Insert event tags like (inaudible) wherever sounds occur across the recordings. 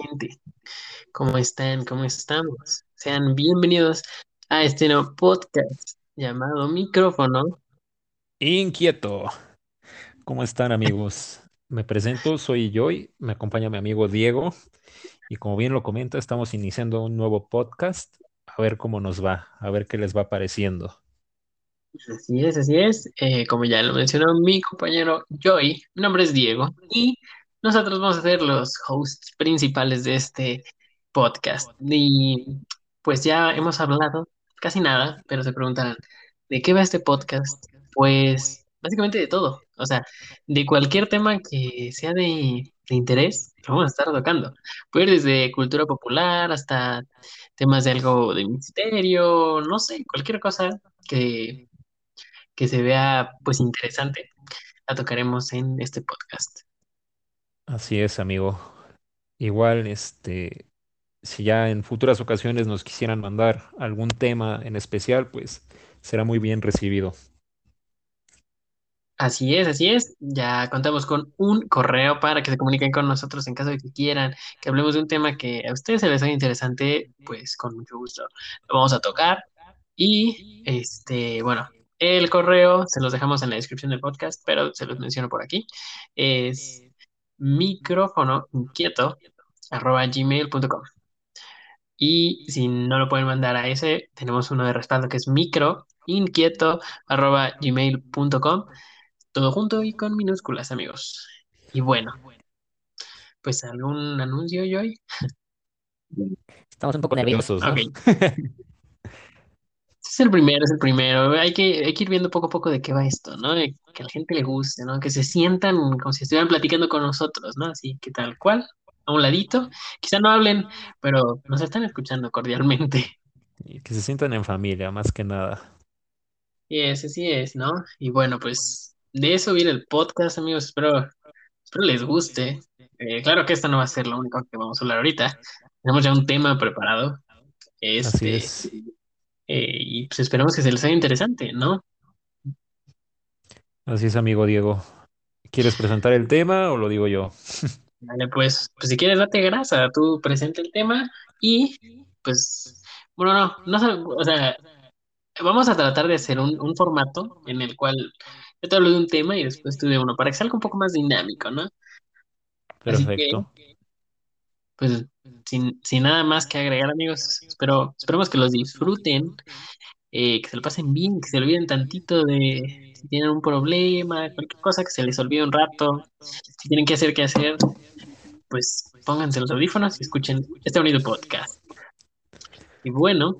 gente? ¿Cómo están? ¿Cómo estamos? Sean bienvenidos a este nuevo podcast llamado Micrófono. Inquieto. ¿Cómo están amigos? Me presento, soy Joy, me acompaña mi amigo Diego y como bien lo comenta, estamos iniciando un nuevo podcast. A ver cómo nos va, a ver qué les va pareciendo. Así es, así es. Eh, como ya lo mencionó mi compañero Joy, mi nombre es Diego y nosotros vamos a ser los hosts principales de este podcast. Y pues ya hemos hablado casi nada, pero se preguntarán, ¿de qué va este podcast? Pues básicamente de todo. O sea, de cualquier tema que sea de, interés, lo vamos a estar tocando. Puede ir desde cultura popular hasta temas de algo de misterio, no sé, cualquier cosa que, que se vea pues interesante, la tocaremos en este podcast. Así es, amigo. Igual, este, si ya en futuras ocasiones nos quisieran mandar algún tema en especial, pues será muy bien recibido. Así es, así es. Ya contamos con un correo para que se comuniquen con nosotros en caso de que quieran que hablemos de un tema que a ustedes se les haga interesante, pues con mucho gusto lo vamos a tocar. Y este, bueno, el correo se los dejamos en la descripción del podcast, pero se los menciono por aquí. Es micrófono inquieto arroba gmail.com. Y si no lo pueden mandar a ese, tenemos uno de respaldo que es microinquieto arroba gmail.com. Todo junto y con minúsculas, amigos. Y bueno, pues algún anuncio, Joy. Estamos un poco nerviosos. (laughs) Es el primero, es el primero. Hay que, hay que ir viendo poco a poco de qué va esto, ¿no? De que a la gente le guste, ¿no? Que se sientan como si estuvieran platicando con nosotros, ¿no? Así que tal cual, a un ladito. Quizá no hablen, pero nos están escuchando cordialmente. Y que se sientan en familia, más que nada. Y ese sí es, ¿no? Y bueno, pues de eso viene el podcast, amigos. Espero, espero les guste. Eh, claro que esta no va a ser lo único que vamos a hablar ahorita. Tenemos ya un tema preparado. Así Este, es. Eh, y pues esperamos que se les haga interesante, ¿no? Así es, amigo Diego. ¿Quieres presentar el tema o lo digo yo? (laughs) Vale, pues, pues si quieres, date grasa, tú presenta el tema y pues, bueno, no, no, o sea, vamos a tratar de hacer un, un formato en el cual yo te hablo de un tema y después tú de uno, para que salga un poco más dinámico, ¿no? Así que, Perfecto. pues, sin, sin nada más que agregar, amigos, espero, esperemos que los disfruten, eh, que se lo pasen bien, que se olviden tantito de si tienen un problema, cualquier cosa, que se les olvide un rato, si tienen que hacer, qué hacer, pues pónganse los audífonos y escuchen este bonito podcast. Y bueno,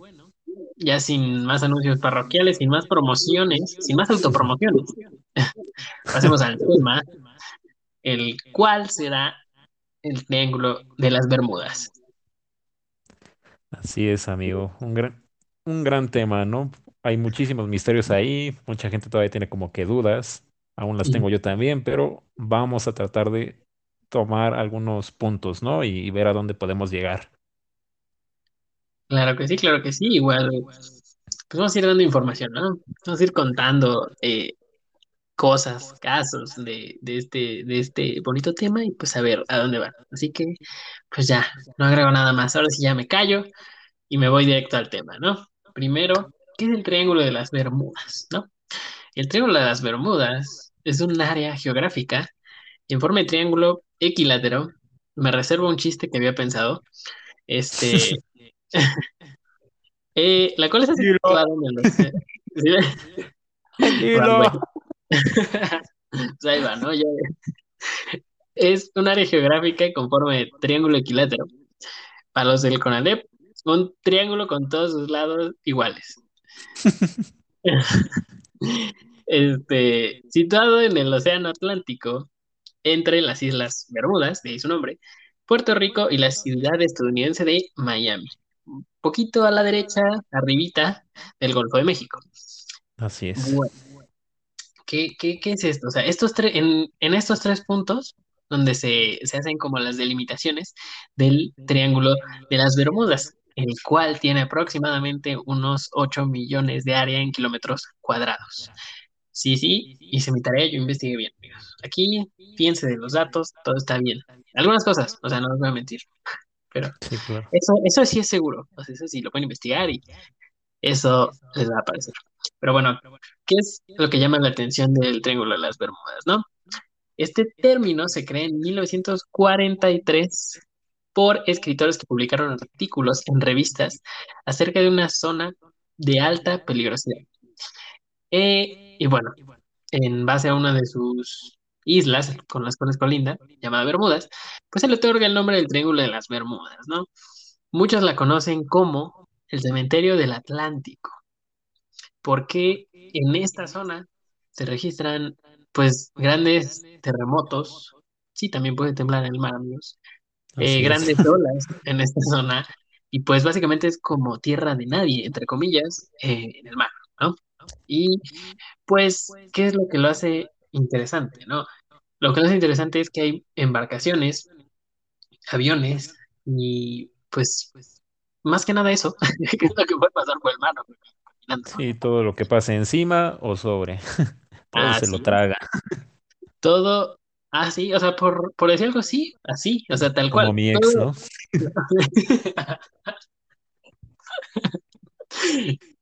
ya sin más anuncios parroquiales, sin más promociones, sin más autopromociones, (laughs) pasemos al tema, el cual será el triángulo de las Bermudas. Así es, amigo. Un gran, un gran tema, ¿no? Hay muchísimos misterios ahí, mucha gente todavía tiene como que dudas, aún las Y tengo yo también, pero vamos a tratar de tomar algunos puntos, ¿no? Y ver a dónde podemos llegar. claro que sí, claro que sí, igual, pues vamos a ir dando información, ¿no? Vamos a ir contando eh, cosas, casos de, de este, de este bonito tema y pues a ver a dónde van. Así que, pues ya, no agrego nada más. Ahora sí ya me callo y me voy directo al tema, ¿no? Primero, ¿qué es el Triángulo de las Bermudas, ¿no? El Triángulo de las Bermudas es un área geográfica en forma de triángulo equilátero. Me reservo un chiste que había pensado. Este, (laughs) eh, la cual está situada en el (laughs) dilo. (laughs) Pues ahí va, ¿no? Ya- es un área geográfica con forma de triángulo equilátero. Para los del CONALEP, un triángulo con todos sus lados iguales. (laughs) Este, situado en el Océano Atlántico, entre las Islas Bermudas, de ahí su nombre, Puerto Rico y la ciudad estadounidense de Miami. Un poquito a la derecha, arribita del Golfo de México. Así es. Bueno, ¿qué, qué, qué es esto? O sea, estos tres, en, en estos tres puntos, donde se, se hacen como las delimitaciones del Triángulo de las Bermudas, el cual tiene aproximadamente unos 8 millones de área en kilómetros cuadrados. Sí, sí, hice mi tarea, yo investigué bien. Aquí, piense de los datos, todo está bien. Algunas cosas, o sea, no les voy a mentir. pero Sí, claro. eso, eso sí es seguro, o sea, eso sí lo pueden investigar y eso les va a aparecer. Pero bueno, ¿qué es lo que llama la atención del Triángulo de las Bermudas, no? Este término se crea en 1943 por escritores que publicaron artículos en revistas acerca de una zona de alta peligrosidad. Eh, y bueno, en base a una de sus islas con las cuales colinda, llamada Bermudas, pues se le otorga el nombre del Triángulo de las Bermudas, ¿no? Muchos la conocen como el cementerio del Atlántico, porque en esta zona se registran pues grandes terremotos, sí, también puede temblar el mar, amigos, eh, grandes (laughs) olas en esta zona, y pues básicamente es como tierra de nadie, entre comillas, eh, en el mar, ¿no? Y pues, ¿qué es lo que lo hace interesante, no? Lo que lo hace interesante es que hay embarcaciones, aviones, y pues, más que nada eso, (laughs) que es lo que puede pasar por el mar, ¿no? Caminando, ¿no? Sí, todo lo que pase encima o sobre, (laughs) todo se lo traga, todo, así, o sea, por, por decir algo así, así, o sea, tal como cual, mi ex, todo. ¿no? (laughs)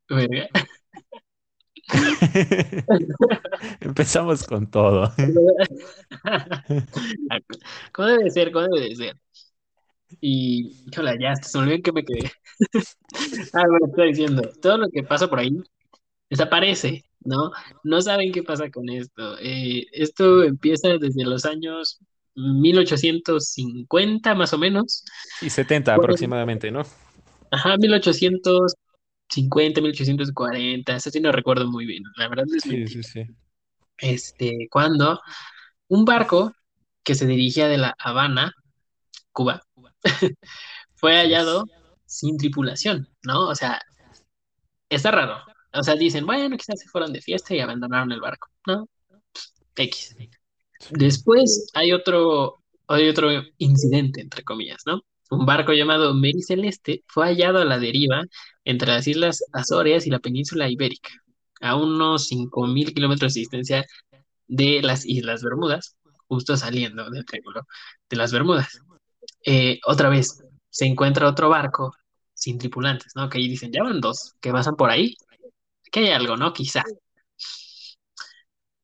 Verga. Empezamos con todo. ¿Cómo debe ser? ¿Cómo debe de ser? Y, híjole, ya, se me olvidó qué me quedé. (laughs) Ah, bueno, estoy diciendo, todo lo que pasa por ahí desaparece, ¿no? No saben qué pasa con esto. Eh, esto empieza desde los años 1850, más o menos. Y 70 Bueno, aproximadamente, ¿no? ajá, 1850, 1840, eso sí no recuerdo muy bien, la verdad les Sí, sí, sí. Este, cuando un barco que se dirigía de La Habana, Cuba, fue hallado sin tripulación, ¿no? O sea, está raro. O sea, dicen, bueno, quizás se fueron de fiesta y abandonaron el barco, ¿no? X. Después hay otro, hay otro incidente, entre comillas, ¿no? Un barco llamado Mary Celeste fue hallado a la deriva entre las islas Azores y la península ibérica, a unos 5.000 kilómetros de distancia de las Islas Bermudas, justo saliendo del Triángulo de las Bermudas. Eh, otra vez, se encuentra otro barco sin tripulantes, ¿no? Que ahí dicen, ya van dos, que pasan por ahí, que hay algo, ¿no? Quizá.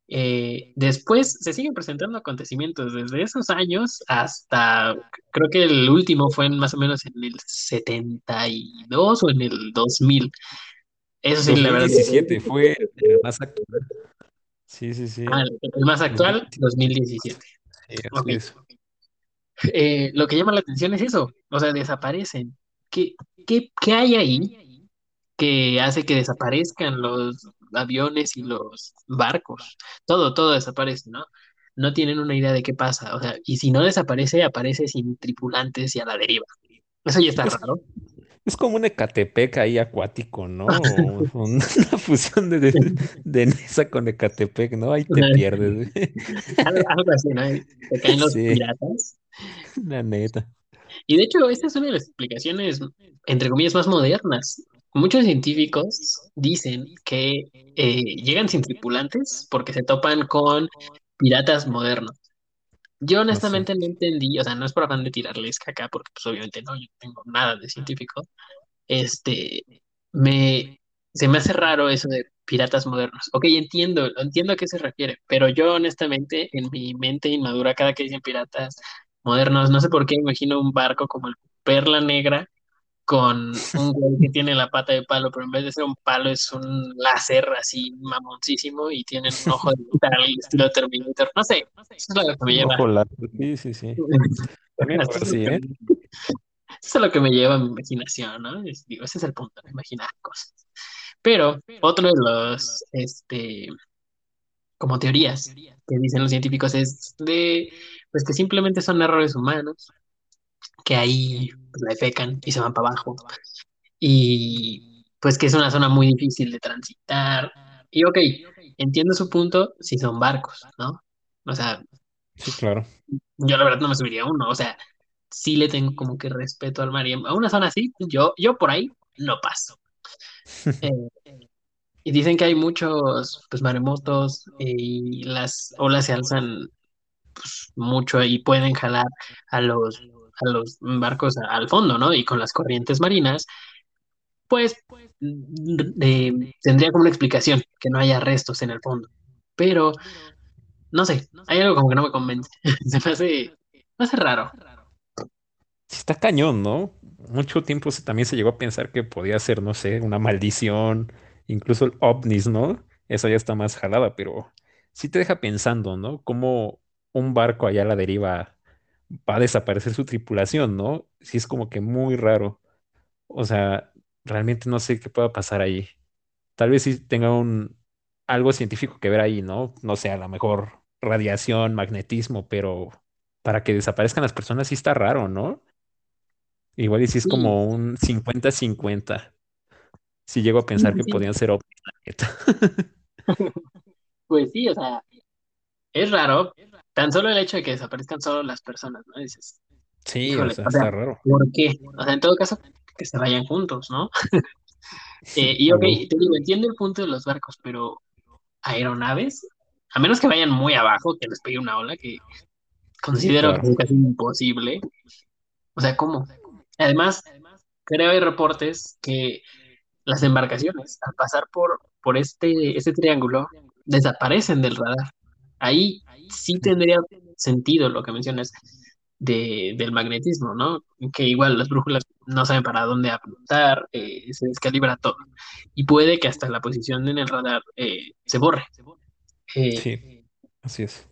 Eh, después se siguen presentando acontecimientos desde esos años hasta, creo que el último fue en más o menos en el 72 o en el 2000. Eso sí, la verdad. 2017 fue el más actual. Sí, sí, Ah, sí. el más actual, 2020. 2017. Sí, Ok. Eh, lo que llama la atención es eso, o sea, desaparecen. ¿Qué, qué, qué hay ahí que hace que desaparezcan los aviones y los barcos? Todo, todo desaparece, ¿no? No tienen una idea de qué pasa, o sea, y si no desaparece, aparece sin tripulantes y a la deriva. Eso ya está Es, raro. es como un Ecatepec ahí acuático, ¿no? (laughs) O una fusión de, de, de Nesa con Ecatepec, ¿no? Ahí te pierdes. Algo, (laughs) algo así, ¿no? Se caen los Sí, piratas. (laughs) la neta. Y de hecho, esta es una de las explicaciones, entre comillas, más modernas. Muchos científicos dicen que eh, llegan sin tripulantes porque se topan con piratas modernos. Yo Así. honestamente no entendí, o sea, no es por afán de tirarles caca, porque pues obviamente no, yo no tengo nada de científico. Este, me, se me hace raro eso de piratas modernos. Ok, entiendo, entiendo a qué se refiere, pero yo honestamente, en mi mente inmadura, cada que dicen piratas modernos, no sé por qué imagino un barco como el Perla Negra con un güey que tiene la pata de palo, pero en vez de ser un palo es un láser así mamoncísimo y tienen un ojo de metal estilo Terminator. No sé, eso es lo que me lleva. ojo. Sí, sí, sí. También es lo sí, que ¿eh? me, eso es lo que me lleva a mi imaginación, ¿no? Es- digo, ese es el punto, imaginar cosas. Pero otro de los, este, como teorías que dicen los científicos es de, pues que simplemente son errores humanos, que ahí pues, la defecan y se van para abajo y pues que es una zona muy difícil de transitar. Y ok, entiendo su punto si son barcos, ¿no? O sea, Sí, claro. yo la verdad no me subiría a uno, o sea, sí le tengo como que respeto al mar y a una zona así, yo, yo por ahí no paso. (laughs) Eh, y dicen que hay muchos pues maremotos eh, y las olas se alzan mucho y pueden jalar a los a los barcos al fondo, ¿no? Y con las corrientes marinas, pues eh, tendría como una explicación que no haya restos en el fondo. Pero, no sé, hay algo como que no me convence. (laughs) Se me hace, me hace raro. Está cañón, ¿no? Mucho tiempo también se llegó a pensar que podía ser, no sé, una maldición, incluso el ovnis, ¿no? Eso ya está más jalada, pero sí te deja pensando, ¿no? Cómo un barco allá a la deriva va a desaparecer su tripulación, ¿no? Sí es como que muy raro. O sea, realmente no sé qué pueda pasar ahí. Tal vez sí tenga un algo científico que ver ahí, ¿no? No sé, a lo mejor radiación, magnetismo, pero para que desaparezcan las personas sí está raro, ¿no? Igual y si es Sí, como un cincuenta-cincuenta. Si llego a pensar que (laughs) podían ser ovnis, la neta. Pues sí, o sea, es raro. Tan solo el hecho de que desaparezcan solo las personas, ¿no? Dices, Sí, o híjole, sea, o sea, está raro. ¿por qué? O sea, en todo caso, que se vayan juntos, ¿no? (laughs) Eh, y ok, te digo, entiendo el punto de los barcos, pero aeronaves, a menos que vayan muy abajo, que les pegue una ola, que considero que Claro. es casi imposible. O sea, ¿cómo? Además, creo hay reportes que las embarcaciones, al pasar por, por este, este triángulo, desaparecen del radar. Ahí sí tendría sentido lo que mencionas de, del magnetismo, ¿no? Que igual las brújulas no saben para dónde apuntar, eh, se descalibra todo. Y puede que hasta la posición en el radar eh, se borre. Eh, Sí, así es.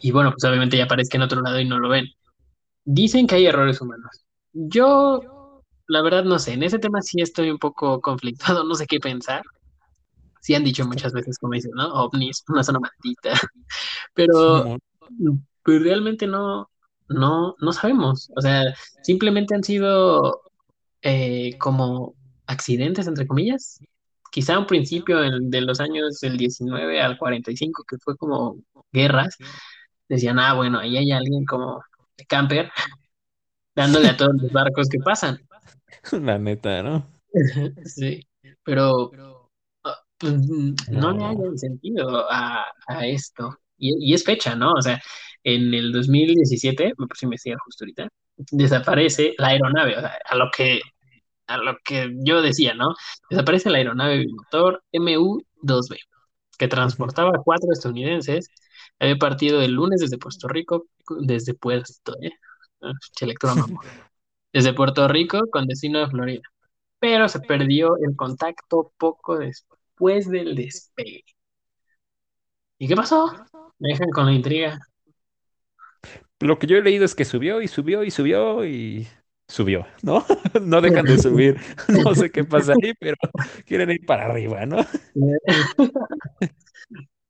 y bueno, pues obviamente ya aparezca en otro lado y no lo ven. Dicen que hay errores humanos. Yo, la verdad, no sé, en ese tema sí estoy un poco conflictuado, (laughs) no sé qué pensar. Sí han dicho muchas veces, como dicen, ¿no? OVNIs, una zona maldita, (laughs) pero pues realmente no, no, no sabemos. O sea, simplemente han sido eh, como accidentes, entre comillas. Quizá un principio en- de los años del 19 al 45, que fue como guerras, decían, ah, bueno, ahí hay alguien como de camper (laughs) dándole a todos los barcos que pasan. (laughs) La neta, ¿no? Sí, pero pues, mm, no le hayan sentido a, a esto. Y, y es fecha, ¿no? O sea, en el 2017, me puse a investigar justo ahorita, desaparece la aeronave, o sea, a lo que, a lo que yo decía, ¿no? Desaparece la aeronave bimotor MU-2B, que transportaba a cuatro estadounidenses, había partido el lunes desde Puerto Rico, desde Puerto, ¿eh? Ah. (laughs) Desde Puerto Rico con destino a Florida pero se perdió el contacto poco después del despegue. ¿Y qué pasó? Me dejan con la intriga. Lo que yo he leído es que subió y subió y subió y subió, ¿no? (laughs) No dejan de subir. (laughs) No sé qué pasa ahí, pero quieren ir para arriba, ¿no? (laughs)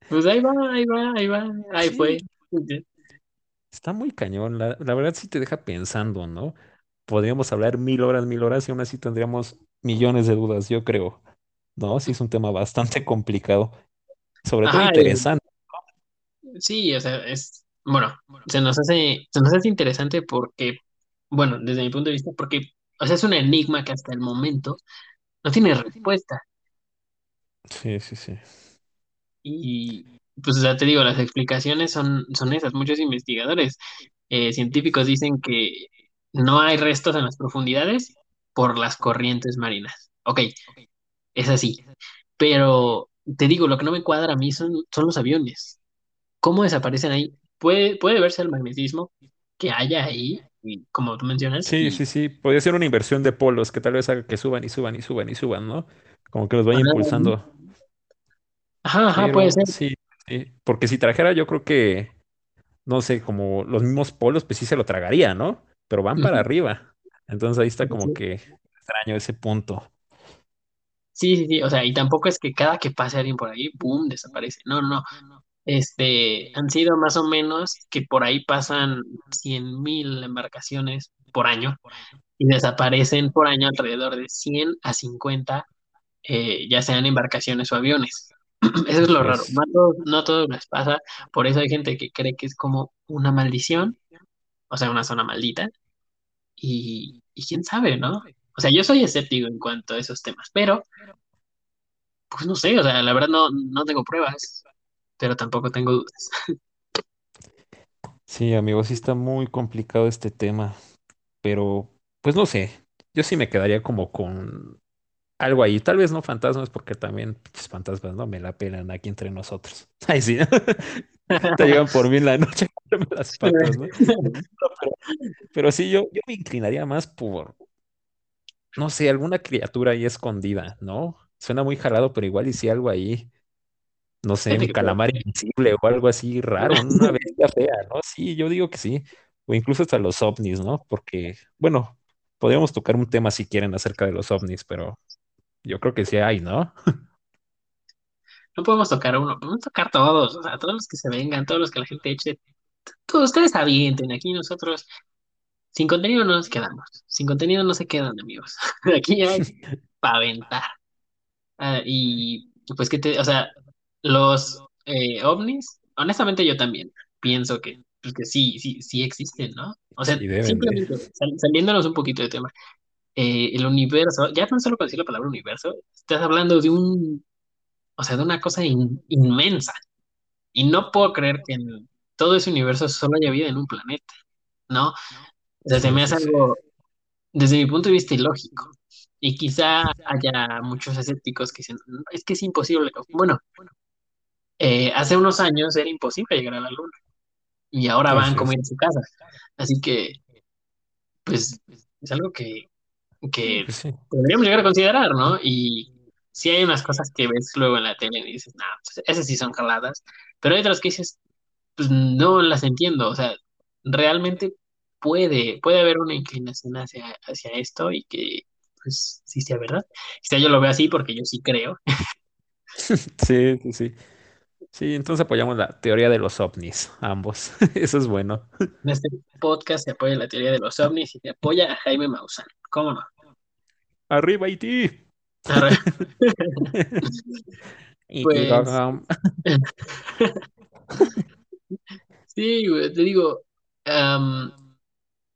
Pues ahí va, ahí va, ahí va, ahí fue. Está muy cañón. La, la verdad sí te deja pensando, ¿no? Podríamos hablar mil horas, mil horas y aún así tendríamos millones de dudas, yo creo. No, sí es un tema bastante (laughs) complicado, sobre todo Ajá, interesante. sí, o sea, es, bueno, se nos hace, se nos hace interesante porque, bueno, desde mi punto de vista, porque, o sea, es un enigma que hasta el momento no tiene respuesta. Sí, sí, sí. Y, pues, o sea, te digo, las explicaciones son, son esas. Muchos investigadores eh, científicos dicen que no hay restos en las profundidades por las corrientes marinas. Ok, es así. Pero te digo, lo que no me cuadra a mí son, son los aviones. ¿Cómo desaparecen ahí? Puede, puede verse el magnetismo que haya ahí, como tú mencionas, Sí, y sí, sí. Podría ser una inversión de polos que tal vez haga que suban y suban y suban y suban, ¿no? Como que los vaya ajá, impulsando. ajá, ajá, puede ser. sí, sí. Porque si trajera, yo creo que, no sé, como los mismos polos, pues sí se lo tragaría, ¿no? Pero van para arriba. Entonces ahí está como que extraño ese punto. Sí, sí, sí, o sea, y tampoco es que cada que pase alguien por ahí, ¡boom!, desaparece. No, no, no. Este, han sido más o menos que por ahí pasan cien mil embarcaciones por año y desaparecen por año alrededor de 100 a 50, eh, ya sean embarcaciones o aviones. (clears throat) Eso es lo raro. es. No a todos, no a todos les pasa. Por eso hay gente que cree que es como una maldición, o sea, una zona maldita. Y, y quién sabe, ¿no? O sea, yo soy escéptico en cuanto a esos temas, pero pues no sé, o sea, la verdad no, no tengo pruebas, pero tampoco tengo dudas. Sí, amigo, sí está muy complicado este tema. pero pues no sé, yo sí me quedaría como con algo ahí, tal vez no fantasmas, porque también pinches fantasmas no me la pelan aquí entre nosotros. (laughs) Ay, sí, te llegan por mí en la noche (laughs) las patas, (laughs) ¿no? Pero, pero sí, yo, yo me inclinaría más por, no sé, alguna criatura ahí escondida, ¿no? Suena muy jalado, pero igual y si algo ahí, no sé, un calamar invisible o algo así raro, una (laughs) bestia fea, ¿no? Sí, yo digo que sí. O incluso hasta los ovnis, ¿no? Porque, bueno, podríamos tocar un tema si quieren acerca de los ovnis, pero yo creo que sí hay, ¿no? (laughs) No podemos tocar uno, podemos tocar todos, o sea, todos los que se vengan, todos los que la gente eche, todos ustedes avienten, aquí nosotros, sin contenido no nos quedamos, sin contenido no se quedan, amigos. (laughs) Aquí hay (laughs) para aventar. Ah, y pues que te, o sea, los eh, ovnis, honestamente yo también pienso que, pues, que sí, sí, sí existen, ¿no? O sea, Sí, simplemente sal- saliéndonos un poquito de tema, eh, el universo, ya no solo con decir la palabra universo, estás hablando de un, o sea, de una cosa in- inmensa. Y no puedo creer que en todo ese universo solo haya vida en un planeta, ¿no? O sea, se Sí, me hace algo, desde mi punto de vista, ilógico. Y quizá haya muchos escépticos que dicen, "No, es que es imposible. Bueno, eh, hace unos años era imposible llegar a la luna y ahora van como ir a su casa. Así que, pues, es algo que, que pues sí. podríamos llegar a considerar, ¿no? Y sí hay unas cosas que ves luego en la tele y dices, no, pues, esas sí son jaladas, pero hay otras que dices, pues no las entiendo, o sea, realmente puede, puede haber una inclinación hacia, hacia esto y que, pues, sí sea verdad. Quizá yo lo veo así porque yo sí creo. (laughs) (laughs) Sí, sí, sí. Sí, entonces apoyamos la teoría de los ovnis, ambos. (laughs) Eso es bueno. En este podcast se apoya la teoría de los ovnis y se apoya a Jaime Maussan. ¿Cómo no? ¡Arriba Haití! Y que Pues sí, te digo,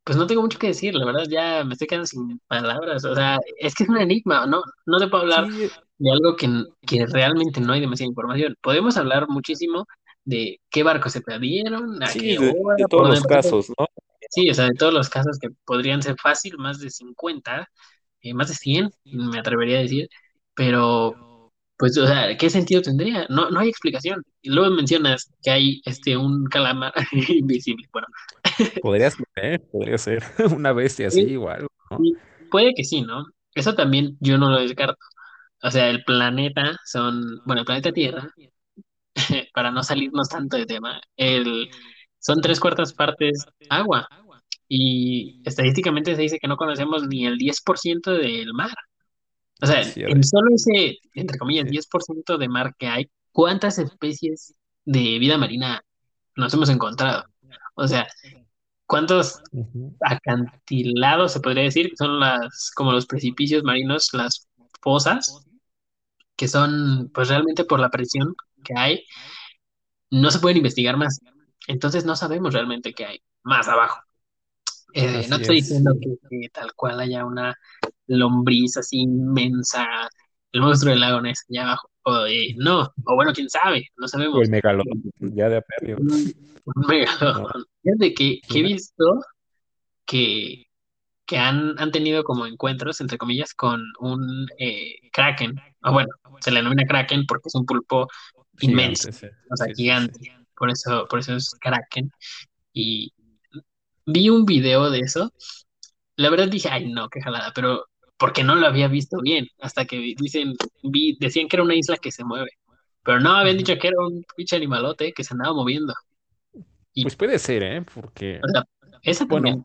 pues no tengo mucho que decir, la verdad ya me estoy quedando sin palabras, o sea, es que es un enigma, ¿no? No te puedo hablar Sí, de algo que, que realmente no hay demasiada información. Podemos hablar muchísimo de qué barcos se perdieron, a sí, qué hora, de todos los casos, ¿no? Sí, o sea, de todos los casos que podrían ser fácil, más de 50, eh, más de 100, me atrevería a decir, pero pues, o sea, ¿qué sentido tendría? No, no hay explicación. Y luego mencionas que hay este un calamar (laughs) invisible. Bueno, Podría ser, ¿eh? Podría ser (laughs) una bestia así y puede que sí, ¿no? Eso también yo no lo descarto. O sea, el planeta son, bueno, el planeta Tierra, (laughs) para no salirnos tanto de tema, el, son tres cuartas partes agua. Y estadísticamente se dice que no conocemos ni el 10% del mar. O sea, Sí, en solo ese, entre comillas, sí. 10% de mar que hay, ¿cuántas especies de vida marina nos hemos encontrado? O sea, ¿cuántos acantilados se podría decir? Son las, como los precipicios marinos, las fosas, que son, pues realmente por la presión que hay, no se pueden investigar más. Entonces no sabemos realmente qué hay más abajo. Eh, no estoy es. diciendo que, que tal cual haya una lombriz así inmensa, el monstruo del lago Ness allá abajo. O, eh, no, o bueno, quién sabe, no O el sabemos. megalodón, ya de a perdido. (laughs) Un, No, megalodón. Fíjate que, que he visto que, que han, han tenido como encuentros, entre comillas, con un eh, kraken. O bueno, se le denomina kraken porque es un pulpo inmenso, gigante, sí. o sea, Sí, sí, sí. gigante. Por eso, por eso es kraken. Y vi un video de eso La verdad dije, ay, no, qué jalada, pero porque no lo había visto bien, hasta que dicen, vi, decían que era una isla que se mueve, pero no, habían dicho que era un pinche animalote que se andaba moviendo. Y, Pues puede ser, ¿eh? Porque, o sea, esa bueno,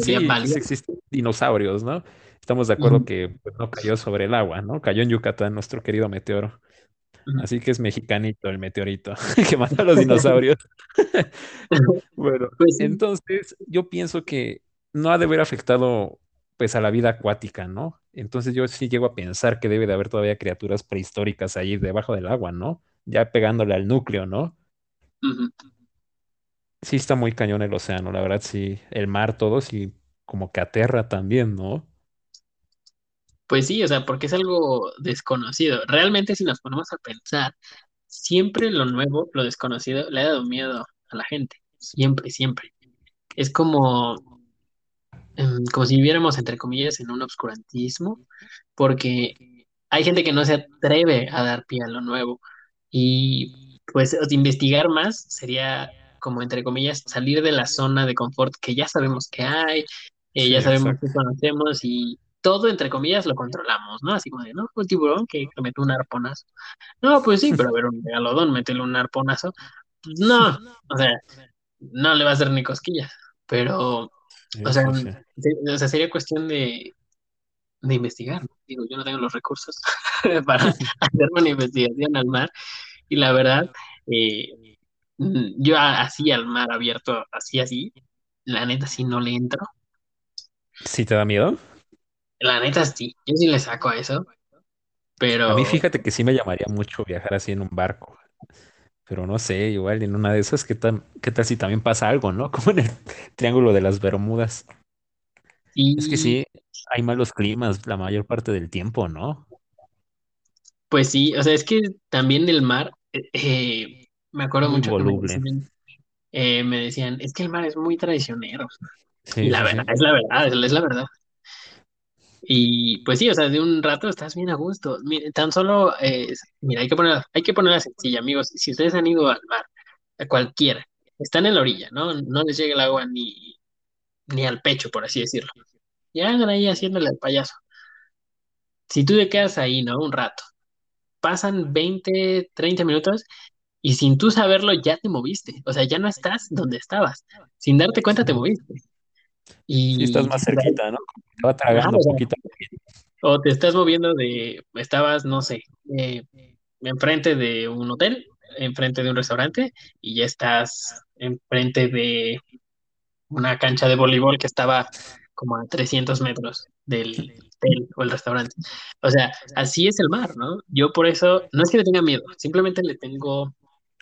sí, pues existen dinosaurios, ¿no? Estamos de acuerdo que pues, no cayó sobre el agua, ¿no? Cayó en Yucatán, nuestro querido meteoro. ujú. Así que es mexicanito el meteorito (laughs) que mata a los dinosaurios. (laughs) (laughs) Bueno, Pues sí, entonces yo pienso que no ha de haber afectado pues a la vida acuática, ¿no? Entonces yo sí llego a pensar que debe de haber todavía criaturas prehistóricas ahí debajo del agua, ¿no? Ya pegándole al núcleo, ¿no? Sí está muy cañón el océano, la verdad, sí. El mar, todo, sí, como que aterra también, ¿no? Pues sí, o sea, porque es algo desconocido. Realmente si nos ponemos a pensar, siempre lo nuevo, lo desconocido, le ha dado miedo a la gente. Siempre, siempre. Es como como si viviéramos, entre comillas, en un obscurantismo, porque hay gente que no se atreve a dar pie a lo nuevo. Y pues investigar más sería, como entre comillas, salir de la zona de confort que ya sabemos que hay, eh, Sí, ya sabemos que exacto. conocemos y todo, entre comillas, lo controlamos, ¿no? Así como de, no, un tiburón que que mete un arponazo. No, pues sí, pero a ver, un megalodón, métele un arponazo. Pues no, o sea, no le va a hacer ni cosquillas, pero, o sea, se- o sea, sería cuestión de, de investigar. ¿no? Digo, yo no tengo los recursos (laughs) para (laughs) hacer una investigación al mar y la verdad, eh, yo así al mar abierto, así, así, la neta sí no le entro. ¿Sí te da miedo? La neta sí, yo sí le saco a eso, A mí pero fíjate que sí me llamaría mucho viajar así en un barco, pero no sé, igual en una de esas, ¿qué tal, qué tal si también pasa algo, ¿no? (laughs) Como en el Triángulo de las Bermudas. Es que sí, hay malos climas la mayor parte del tiempo, ¿no? pues sí, o sea, es que también el mar, eh, eh, me acuerdo Muy mucho que me voluble. decían, eh, me decían, es que el mar es muy traicionero. Sí, la verdad, sí. es la verdad, es la verdad. Y pues sí, o sea, de un rato estás bien a gusto. Tan solo, eh, mira, hay que poner, hay que ponerla sencilla, amigos. Si ustedes han ido al mar, a cualquiera, están en la orilla, ¿no? No les llega el agua ni, ni al pecho, por así decirlo. Y hagan ahí haciéndole al payaso. Si tú te quedas ahí, ¿no? Un rato, pasan 20 30 minutos y sin tú saberlo ya te moviste. O sea, ya no estás donde estabas. Sin darte cuenta te Sí, sí estás Y, más cerquita, ¿no? Te va tragando o sea, poquito. O te estás moviendo de, estabas, no sé, eh, enfrente de un hotel, enfrente de un restaurante, y ya estás enfrente de una cancha de voleibol que estaba como a 300 metros del hotel o el restaurante. O sea, así es el mar, ¿no? Yo por eso, no es que le tenga miedo, simplemente le tengo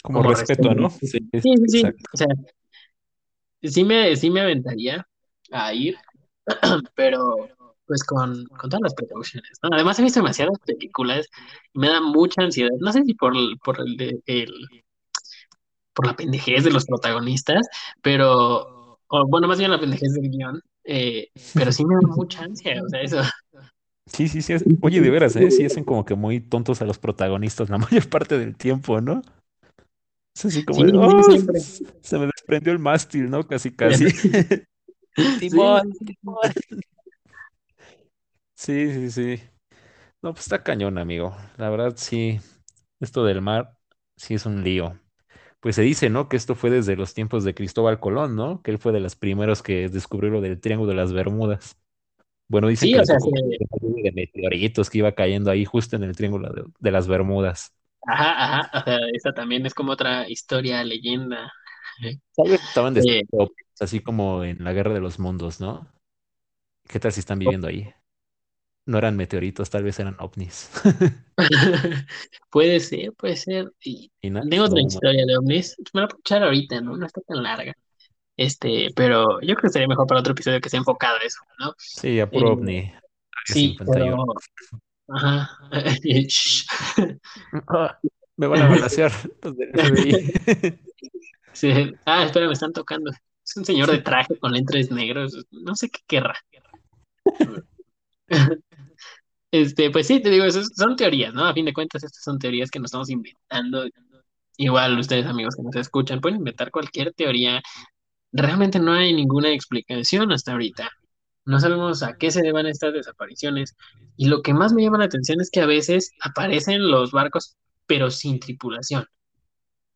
Como como respeto, respeto. ¿no? Sí, Sí, sí, sí. O sea, sí me, sí me aventaría a ir, (clears throat) pero pues con, con todas las precauciones, ¿no? Además he visto demasiadas películas y me da mucha ansiedad. No sé si por, por, el, de- el- por la pendejez de los protagonistas, pero, o bueno, más bien la pendejez del guion, eh, pero sí me da mucha ansia, o sea, eso. Sí, sí, sí. Oye, de veras, ¿eh? Sí hacen como que muy tontos a los protagonistas la (laughs) mayor parte del tiempo, ¿no? Es así Sí, como sí, oh, se me desprendió el mástil, ¿no? Casi, (laughs) casi. (laughs) Sí, Timón, sí, sí. Timón. (laughs) Sí, sí, sí. No, pues está cañón, amigo. La verdad, sí. Esto del mar, sí es un lío. Pues se dice, ¿no? Que esto fue desde los tiempos de Cristóbal Colón, ¿no? Que él fue de los primeros que descubrió lo del Triángulo de las Bermudas. Bueno, dicen Sí, que o sea, se, de meteoritos que iba cayendo ahí justo en el Triángulo de, de las Bermudas. ajá, ajá, o sea, esa también es como otra historia, leyenda. Tal vez estaban Eh, destruidos, así como en la Guerra de los Mundos, ¿no? ¿Qué tal si están viviendo ahí? No eran meteoritos, tal vez eran ovnis. (laughs) Puede ser, puede ser. Y Imaginas? tengo otra historia de ovnis. Me la puedo echar ahorita, ¿no? No está tan larga. Este, pero yo creo que sería mejor para otro episodio que sea enfocado a eso, ¿no? Sí, a Eh, puro ovni. Área sí, 51. pero, (laughs) ajá. Ah, (laughs) me van a. Sí. Ah, espera, me están tocando. Es un señor de traje con lentes negros. No sé qué querrá. (laughs) Este, pues sí, te digo, eso es- son teorías, ¿no? A fin de cuentas, estas son teorías que nos estamos inventando. Igual ustedes, amigos que nos escuchan, pueden inventar cualquier teoría Realmente no hay ninguna explicación hasta ahorita. No sabemos a qué se deban estas desapariciones. Y lo que más me llama la atención es que a veces aparecen los barcos, pero sin tripulación.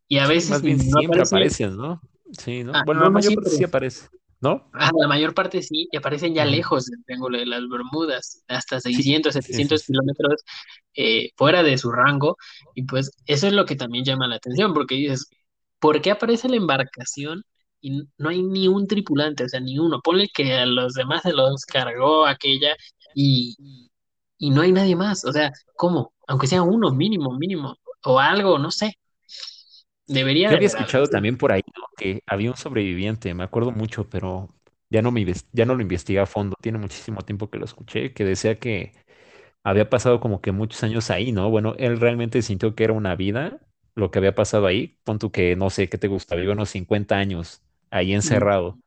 Y a Sí, veces más bien no siempre aparece, aparecen, ¿no? Sí, ¿no? ah, Bueno, no, la no mayor parte siempre. sí aparece, ¿no? Ah, la mayor parte sí, y aparecen ya lejos del Triángulo de las Bermudas, hasta Sí, 600, sí, sí, 700 sí. kilómetros eh, fuera de su rango. Y pues eso es lo que también llama la atención, porque dices, ¿por qué aparece la embarcación y no hay ni un tripulante? O sea, ni uno. Ponle que a los demás se los cargó aquella y, y no hay nadie más. O sea, ¿cómo? Aunque sea uno, mínimo, mínimo, o algo, no sé. Debería Yo había escuchado también por ahí, ¿no? Que había un sobreviviente, me acuerdo mucho, pero ya no me ya no lo investigué a fondo. Tiene muchísimo tiempo que lo escuché, que decía que había pasado como que muchos años ahí, ¿no? Bueno, él realmente sintió que era una vida lo que había pasado ahí. Pon tú que, no sé, ¿qué te gusta? Vivió unos 50 años ahí Mm, encerrado.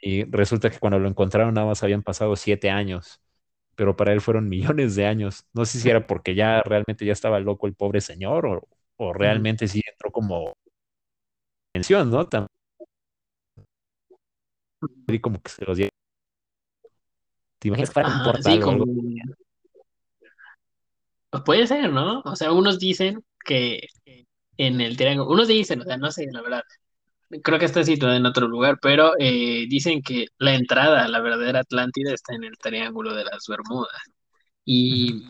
Y resulta que cuando lo encontraron nada más habían pasado siete años, pero para él fueron millones de años. No sé si era porque ya realmente ya estaba loco el pobre señor o, o realmente sí entró como mención, ¿no? También como que se los dio. ¿Te imaginas sí, como algo? pues puede ser, ¿no? O sea, unos dicen que en el triángulo, unos dicen, o sea, no sé, la verdad, creo que está situado en otro lugar, pero eh, dicen que la entrada a la verdadera Atlántida está en el Triángulo de las Bermudas. Y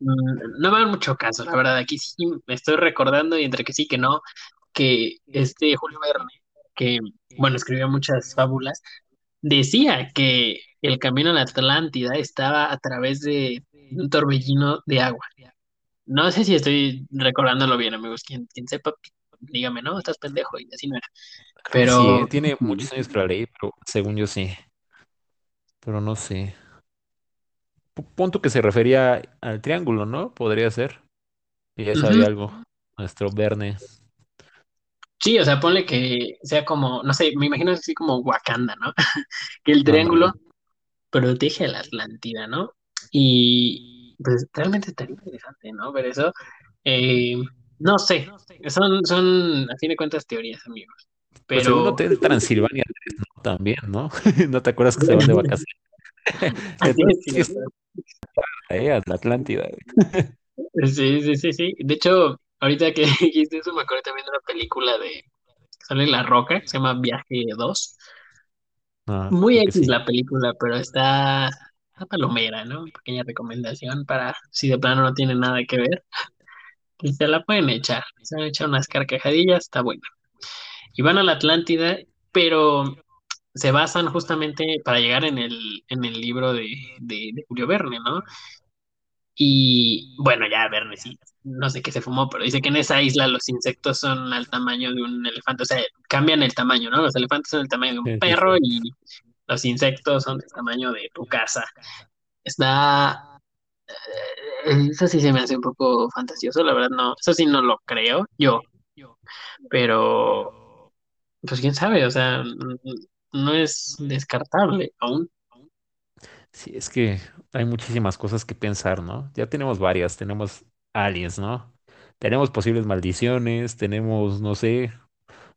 no me dan mucho caso, la verdad, aquí sí me estoy recordando y entre que sí que no, que este Julio Verne, que, bueno, escribió muchas fábulas, decía que el camino a la Atlántida estaba a través de un torbellino de agua. No sé si estoy recordándolo bien, amigos. Quien, quien sepa, dígame, ¿no? Estás pendejo y así no era. Que sí. Pero Tiene muchos años que la leí, pero según yo sí, pero no sé. P- Punto que se refería al triángulo, ¿no? Podría ser. Y ya ujú, sabía algo. Nuestro Verne. Sí, o sea, ponle que sea como, no sé, me imagino así como Wakanda, ¿no? (laughs) Que el triángulo Ándale. protege a la Atlántida, ¿no? Y pues realmente estaría interesante, ¿no? Ver eso. Eh, no sé, son, son, a fin de cuentas, teorías, amigos. Pues según Pero Hotel Transilvania 3, ¿no? También, ¿no? (laughs) ¿No te acuerdas que se van de vacaciones? (laughs) a la Atlántida. (laughs) Sí, sí, sí, sí. De hecho, ahorita que (laughs) dijiste eso, me acuerdo también de una película de sale La Roca, que se llama Viaje dos Ah, Muy X sí. la película, pero está, está palomera, ¿no? Pequeña recomendación para si de plano no tiene nada que ver, y se la pueden echar. Se han echado unas carcajadillas, está buena. Y van a la Atlántida, pero se basan justamente para llegar en el, en el libro de, de, de Julio Verne, ¿no? Y bueno, ya Verne sí, no sé qué se fumó, pero dice que en esa isla los insectos son al tamaño de un elefante, o sea, cambian el tamaño, ¿no? Los elefantes son el tamaño de un Sí, perro sí. y los insectos son del tamaño de tu casa. Está, eh, eso sí se me hace un poco fantasioso, la verdad no, eso sí no lo creo yo, pero pues quién sabe, o sea, no es descartable aún. Sí, es que hay muchísimas cosas que pensar, ¿no? Ya tenemos varias. Tenemos aliens, ¿no? Tenemos posibles maldiciones, tenemos, no sé,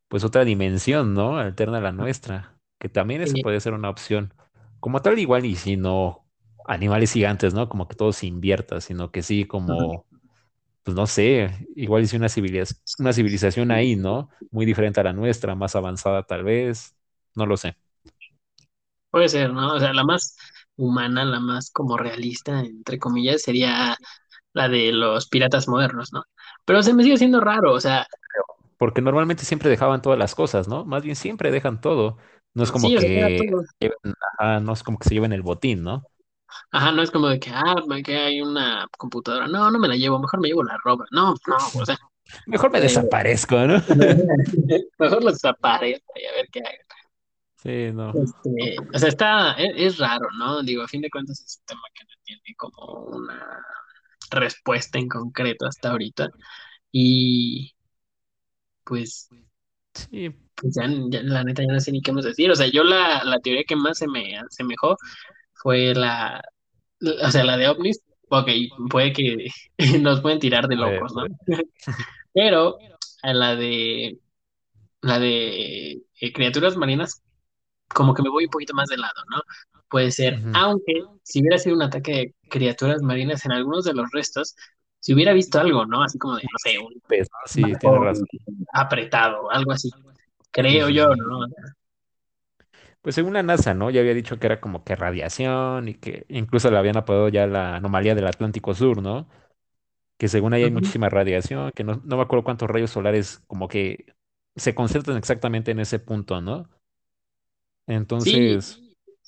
pues otra dimensión, ¿no? Alterna a la nuestra, que también esa Eh, puede ser una opción. Como tal, igual y si no animales gigantes, ¿no? Como que todo se invierta, sino que sí, como, pues no sé, igual y si una civilización, una civilización ahí, ¿no? Muy diferente a la nuestra, más avanzada tal vez, no lo sé. Puede ser, ¿no? O sea, la más humana, la más como realista, entre comillas, sería la de los piratas modernos, ¿no? Pero se me sigue siendo raro, o sea, Porque normalmente siempre dejaban todas las cosas, ¿no? Más bien siempre dejan todo. No es como sí, que, lleven- ajá, no es como que se lleven el botín, ¿no? Ajá, no es como de que, ah, que hay una computadora. No, no me la llevo, mejor me llevo la ropa. No, no, o sea, Mejor me eh, desaparezco, ¿no? (laughs) mejor los desaparezco y a ver qué hay. Sí, no. Este, o sea, está, es, es raro, ¿no? Digo, a fin de cuentas es un tema que no tiene como una respuesta en concreto hasta ahorita. Y pues Sí, pues ya, ya, la neta ya no sé ni qué más decir. O sea, yo la, la teoría que más se me asemejó fue la, o sea, la de ovnis. Ok, puede que (laughs) nos pueden tirar de locos, ¿no? (laughs) Pero a la de la de eh, criaturas marinas, como que me voy un poquito más de lado, ¿no? Puede ser, aunque si hubiera sido un ataque de criaturas marinas en algunos de los restos, si hubiera visto algo, ¿no? Así como de, no sé, un Pues, ¿no? Sí, barco razón. apretado, algo así. Sí, Creo sí, yo. ¿no? Pues según la NASA, ¿no? Ya había dicho que era como que radiación y que incluso le habían apodado ya la anomalía del Atlántico Sur, ¿no? Que según ahí hay muchísima radiación, que no, no me acuerdo cuántos rayos solares como que se concentran exactamente en ese punto, ¿no? Sí, Entonces,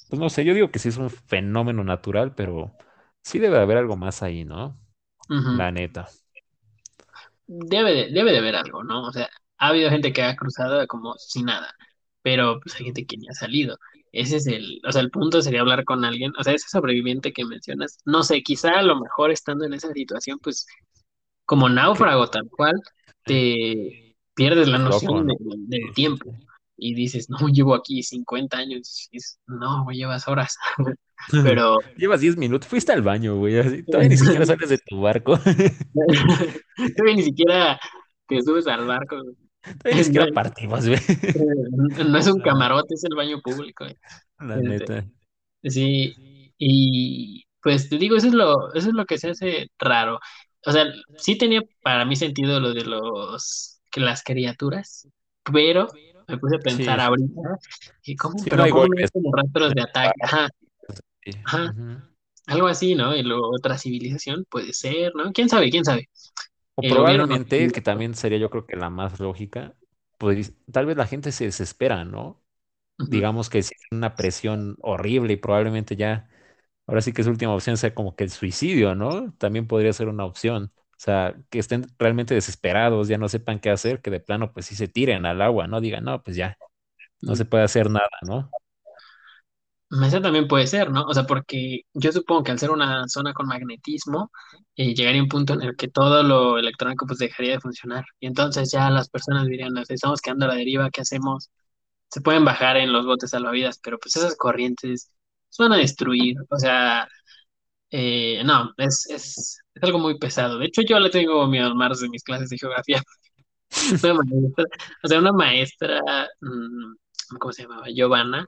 pues no sé, yo digo que sí es un fenómeno natural, pero sí debe de haber algo más ahí, ¿no? La neta. Debe de, debe de haber algo, ¿no? O sea, ha habido gente que ha cruzado como sin nada, pero pues hay gente que ni ha salido. Ese es el, o sea, el punto sería hablar con alguien, o sea, ese sobreviviente que mencionas, no sé, quizá a lo mejor estando en esa situación, pues como náufrago tal cual, te pierdes la loco, noción ¿no? de- del tiempo. Y dices, no, llevo aquí 50 años, y dices, no, güey, llevas horas, (laughs) pero Llevas 10 minutos, fuiste al baño, güey. así, Todavía ni siquiera (laughs) sales de tu barco. (laughs) todavía ni siquiera te subes al barco, güey. Todavía ni siquiera partimos, güey. no es un camarote, es el baño público, güey. La Este, neta. Sí, y pues te digo, eso es lo, eso es lo que se hace raro. O sea, sí tenía para mí sentido lo de los, que las criaturas, pero me puse a pensar Sí, ahorita, y cómo, sí, pero cómo no como rastros de ataque, ajá, Sí, ajá, ujú. algo así, ¿no? Y luego otra civilización puede ser, ¿no? ¿Quién sabe? ¿Quién sabe? O gobierno no. probablemente, que también sería yo creo que la más lógica, pues tal vez la gente se desespera, ¿no? Digamos que si tiene una presión horrible y probablemente ya, ahora sí que su última opción sea como que el suicidio, ¿no? También podría ser una opción. O sea, que estén realmente desesperados, ya no sepan qué hacer, que de plano pues sí se tiren al agua, ¿no? Digan, no, pues ya, no se puede hacer nada, ¿no? Eso también puede ser, ¿no? O sea, porque yo supongo que al ser una zona con magnetismo, eh, llegaría un punto en el que todo lo electrónico pues dejaría de funcionar. Y entonces ya las personas dirían, nos estamos quedando a la deriva, ¿qué hacemos? Se pueden bajar en los botes salvavidas, pero pues esas corrientes se van a destruir. O sea, eh, no, es, es, es algo muy pesado. De hecho, yo le tengo miedo al mar de mis clases de geografía. (laughs) Una maestra, o sea, una maestra, mm, ¿cómo se llamaba? Giovanna,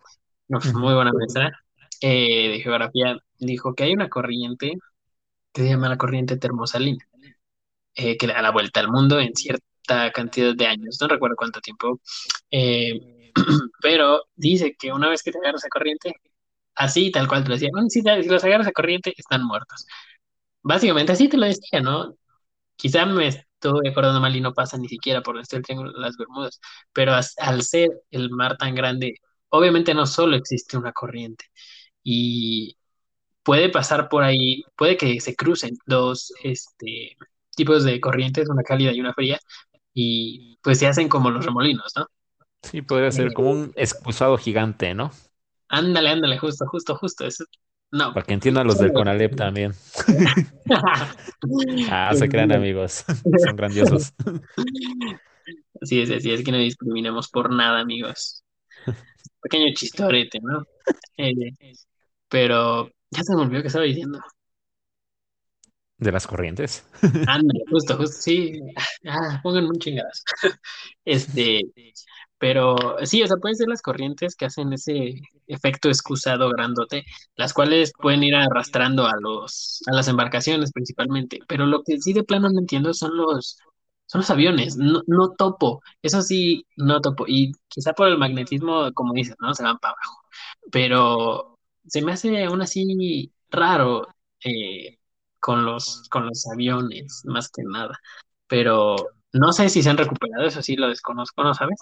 no, muy buena maestra, eh, de geografía, dijo que hay una corriente que se llama la corriente termosalina, eh, que da la vuelta al mundo en cierta cantidad de años, no recuerdo cuánto tiempo, eh, (clears throat) pero dice que una vez que te agarras esa corriente, así tal cual te lo decía, "Bueno, si, te- si los agarras a corriente, están muertos. Básicamente así te lo decía, ¿no? Quizá me estoy acordando mal y no pasa ni siquiera por este el Triángulo de las Bermudas, pero as- al ser el mar tan grande, obviamente no solo existe una corriente y puede pasar por ahí, puede que se crucen dos este, tipos de corrientes, una cálida y una fría, y pues se hacen como los remolinos, ¿no? Sí, podría ser como Eh, un excusado gigante, ¿no? Ándale, ándale, justo, justo, justo. Eso, no, Para que entiendan los del. Conalep también. (laughs) Ah, se crean amigos. (laughs) Son grandiosos. Así es, así es que no discriminemos por nada, amigos. Pequeño chistorete, ¿no? Eh, pero ya se me olvidó que estaba diciendo. De las corrientes. (laughs) Ándale, justo, justo, sí. Ah, pónganme un chingadas. Este, pero sí, o sea, pueden ser las corrientes que hacen ese efecto excusado grandote, las cuales pueden ir arrastrando a los, a las embarcaciones principalmente. Pero lo que sí de plano no entiendo son los, son los aviones. No, no topo. Eso sí, no topo. Y quizá por el magnetismo, como dices, ¿no? Se van para abajo. Pero se me hace aún así raro eh, con los, con los aviones, más que nada. Pero no sé si se han recuperado, eso sí lo desconozco, ¿no sabes?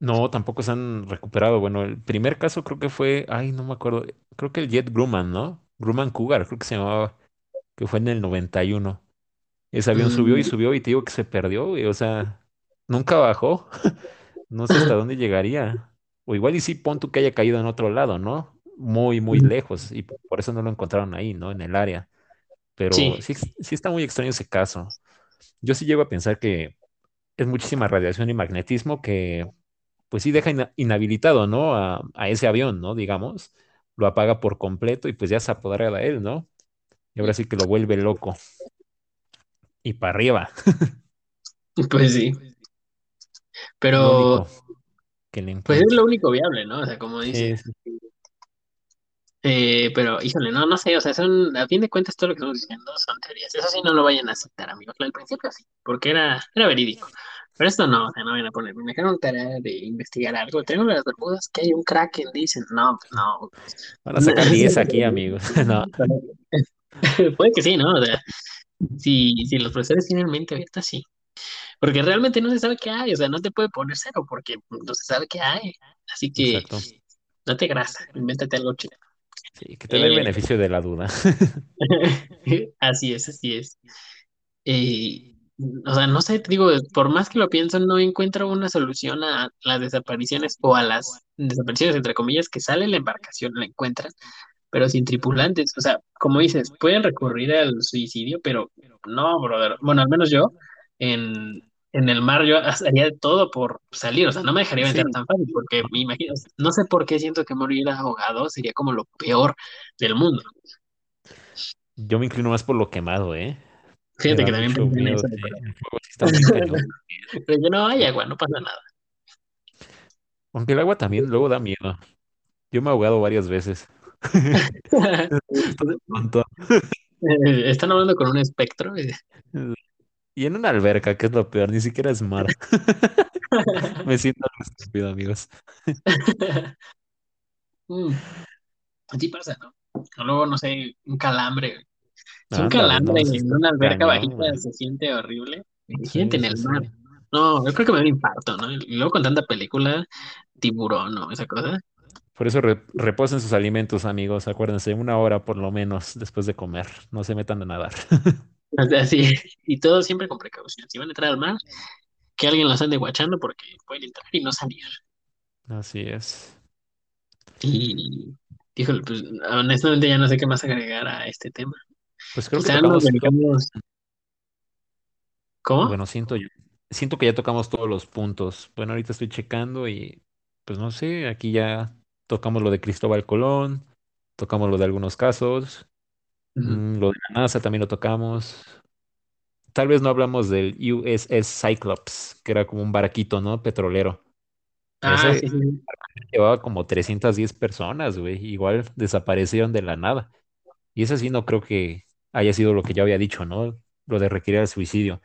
No, tampoco se han recuperado. Bueno, el primer caso creo que fue, ay, no me acuerdo, creo que el Jet Grumman, ¿no? Grumman Cougar, creo que se llamaba, que fue en el 91. Ese avión subió y Mm, subió y te digo que se perdió, güey, O sea, nunca bajó. (laughs) No sé hasta dónde llegaría. O igual y sí, pon tú que haya caído en otro lado, ¿no? Muy, muy lejos. Y por eso no lo encontraron ahí, ¿no? En el área. Pero sí, sí, sí está muy extraño ese caso. Yo sí llego a pensar que es muchísima radiación y magnetismo que, pues sí deja inhabilitado, ¿no? A, a ese avión, ¿no? Digamos, lo apaga por completo y pues ya se apodera de él, ¿no? Y ahora sí que lo vuelve loco. Y para arriba, (laughs) pues sí. Pero único que le pues es lo único viable, ¿no? O sea, como Sí, dices. sí, Eh, pero, híjole, no, no sé, o sea, son, a fin de cuentas todo lo que estamos diciendo son teorías. Eso sí, no lo vayan a citar, amigos. Al principio sí, porque era, era verídico. Pero esto no, o sea, no vayan a poner. Me dejaron tarea de investigar algo. Tengo las Bermudas que hay un Kraken, dicen. No, pues no. van a sacar (laughs) 10 aquí, amigos. (laughs) No, (laughs) Puede que sí, ¿no? O sea, si, si los profesores tienen mente abierta, sí. Porque realmente no se sabe qué hay, o sea, no te puede poner cero porque no se sabe qué hay. Así que exacto. no te grasa, invéntate algo chido. Sí, que te dé el Eh, beneficio de la duda. así es, así es. Eh, o sea, no sé, te digo, por más que lo pienso, no encuentro una solución a las desapariciones o a las desapariciones, entre comillas, que sale la embarcación, la encuentran, pero sin tripulantes. O sea, como dices, pueden recurrir al suicidio, pero no, brother. Bueno, al menos yo, en el mar yo haría todo por salir, o sea, no me dejaría Sí, meter tan fácil, porque me imagino, no sé por qué siento que morir ahogado sería como lo peor del mundo. yo me inclino más por lo quemado, ¿eh? Fíjate que también en eso, pero, sí pero yo (laughs) no hay agua, no pasa nada. Aunque el agua también luego da miedo. Yo me he ahogado varias veces. (laughs) (laughs) Están hablando con un espectro. Y en una alberca, que es lo peor, ni siquiera es mar. Me siento estúpido, amigos. Mm, así pasa, ¿no? O luego, no sé, un calambre. Si un calambre en una alberca cañón, bajita se siente horrible, imagínate Sí, en el sí. mar. No, yo creo que me da un infarto, ¿no? Y luego con tanta película, tiburón, ¿no? Esa cosa. Por eso re- reposen sus alimentos, amigos. Acuérdense, una hora por lo menos después de comer. No se metan a nadar. O sea, sí, y todo siempre con precaución. Si van a entrar al mar, que alguien los ande guachando porque pueden entrar y no salir. Así es. Y, híjole, pues honestamente ya no sé qué más agregar a este tema. Pues creo que Quizá nos tocamos dedicamos, ¿cómo? Bueno, siento yo. Siento que ya tocamos todos los puntos. Bueno, ahorita estoy checando y pues no sé, aquí ya tocamos lo de Cristóbal Colón, tocamos lo de algunos casos, mm, lo de la NASA también lo tocamos. Tal vez no hablamos del USS Cyclops, que era como un barquito, ¿no? Petrolero. Ah, Ese sí. sí. llevaba como 310 personas, güey. Igual desaparecieron de la nada. Y ese sí no creo que haya sido lo que yo había dicho, ¿no? Lo de requerir el suicidio.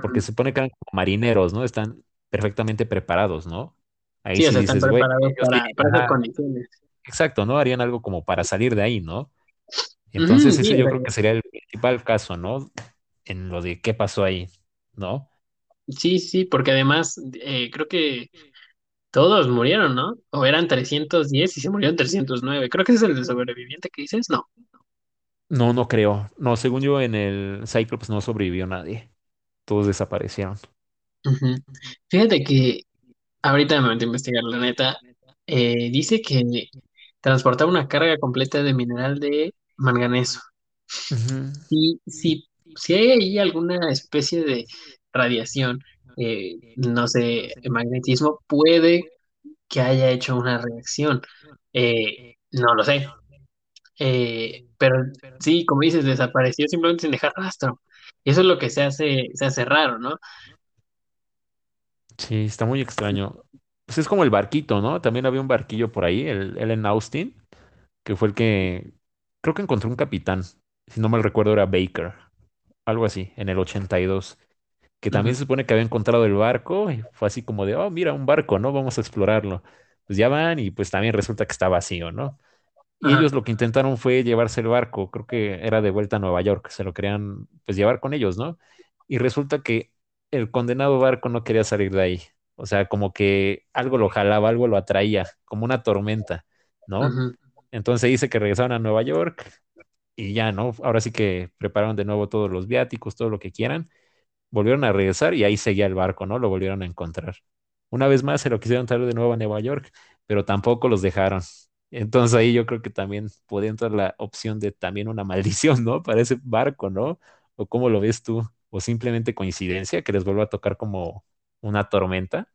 Porque se supone que eran como marineros, ¿no? Están perfectamente preparados, ¿no? Ahí Sí, o sí sea, están dices, güey, preparados para, para esas condiciones. exacto, ¿no? Harían algo como para salir de ahí, ¿no? Entonces ese o yo sea, creo que sería el principal caso, ¿no? En lo de qué pasó ahí, ¿no? sí, sí, porque además eh, creo que todos murieron, ¿no? O eran 310 y se murieron 309. Creo que ese es el sobreviviente que dices, no. No, no creo. No, según yo en el Cyclops no sobrevivió nadie. Todos desaparecieron. Ujú. Fíjate que ahorita me metí a investigar, la neta, eh, dice que transportaba una carga completa de mineral de manganeso. Ujú. Y si, si hay ahí alguna especie de radiación, eh, no sé, magnetismo, puede que haya hecho una reacción. Eh, no lo sé. Eh, pero sí, como dices, desapareció simplemente sin dejar rastro. Y eso es lo que se hace, se hace raro, ¿no? Sí, está muy extraño. Pues es como el barquito, ¿no? También había un barquillo por ahí, el Ellen Austin, que fue el que creo que encontró un capitán. Si no mal recuerdo era Baker, algo así, en el 82. que también se supone que había encontrado el barco y fue así como de, oh, mira, un barco, ¿no? Vamos a explorarlo. Pues ya van y pues también resulta que está vacío, ¿no? Y Ajá, ellos lo que intentaron fue llevarse el barco, creo que era de vuelta a Nueva York, se lo querían pues llevar con ellos, ¿no? Y resulta que el condenado barco no quería salir de ahí. O sea, como que algo lo jalaba, algo lo atraía, como una tormenta, ¿no? Entonces dice que regresaron a Nueva York y ya, ¿no? Ahora sí que prepararon de nuevo todos los viáticos, todo lo que quieran volvieron a regresar y ahí seguía el barco, ¿no? Lo volvieron a encontrar. Una vez más se lo quisieron traer de nuevo a Nueva York, pero tampoco los dejaron. Entonces ahí yo creo que también podría entrar la opción de también una maldición, ¿no? Para ese barco, ¿no? ¿O cómo lo ves tú? ¿O simplemente coincidencia que les vuelva a tocar como una tormenta?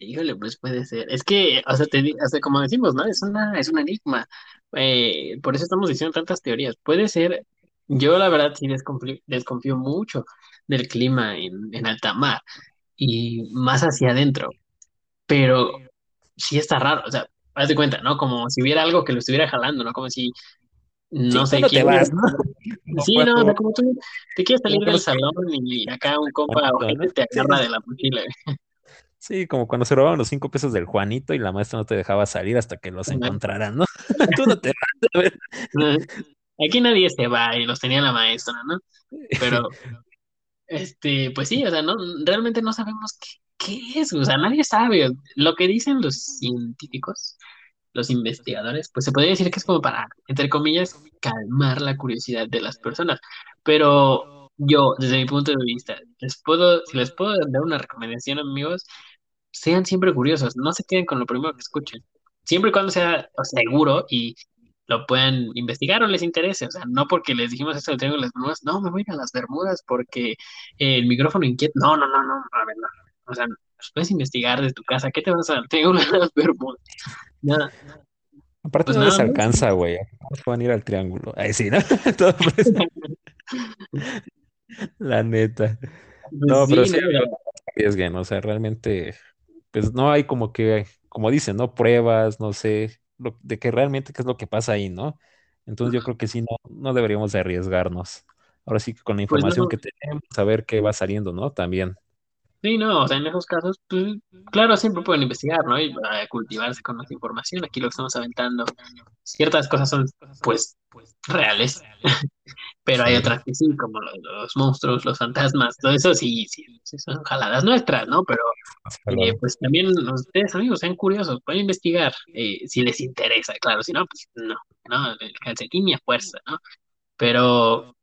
Híjole, pues puede ser. Es que, o sea, te, o como decimos, ¿no? Es una, es un enigma. Eh, por eso estamos diciendo tantas teorías. Puede ser, yo la verdad sí desconfío, desconfío mucho del clima en, en alta mar y más hacia adentro, pero sí está raro, o sea, haz de cuenta, ¿no? Como si hubiera algo que lo estuviera jalando, ¿no? Como si, no Sí, sé, no te vas, ¿no? Como sí, no, o sea, como tú te quieres salir del salón y acá un ¿no? ojete te agarra de la mochila. sí, como cuando se robaban los cinco pesos del Juanito y la maestra no te dejaba salir hasta que los encontraran, ¿no? (laughs) Tú no te vas a ver. Aquí nadie se va y los tenía la maestra, ¿no? (laughs) Pero, este, pues sí, o sea, no, realmente no sabemos qué, qué es, o sea, nadie sabe. Lo que dicen los científicos, los investigadores, pues se podría decir que es como para, entre comillas, calmar la curiosidad de las personas. Pero yo, desde mi punto de vista, les puedo, les puedo dar una recomendación, amigos, sean siempre curiosos, no se queden con lo primero que escuchen. Siempre y cuando sea seguro y lo puedan investigar o les interese. O sea, no porque les dijimos esto del Triángulo de las Bermudas, no, me voy a las Bermudas porque el micrófono inquieta. No, no, no, no, a ver, no. O sea, pues puedes investigar de tu casa. ¿Qué te vas al Triángulo de las Bermudas? Nada. Aparte Pues no les nada más. alcanza, güey. ¿Cómo se van a ir al triángulo? Ahí sí, ¿no? (laughs) Todo pues, la neta. No, pero sí, sí, no, pero- amigos, no se arriesguen, o sea, realmente, pues no hay como que, como dicen, ¿no? Pruebas, no sé, lo- de que realmente qué es lo que pasa ahí, ¿no? Entonces yo creo que sí, no, no deberíamos de arriesgarnos. Ahora sí que con la pues información no. que tenemos, saber qué va saliendo, ¿no? También. Sí, no, o sea, en esos casos, pues, claro, siempre pueden investigar, ¿no? Y eh, cultivarse con más información. Aquí lo que estamos aventando, ciertas cosas son, pues, reales, (laughs) pero hay otras que sí, como los, los monstruos, los fantasmas, todo eso sí, sí, son jaladas nuestras, ¿no? Pero, eh, pues, también ustedes, amigos, sean curiosos, pueden investigar, eh, si les interesa, claro, si no, pues, no, ¿no? El calcetín y a fuerza, ¿no? Pero,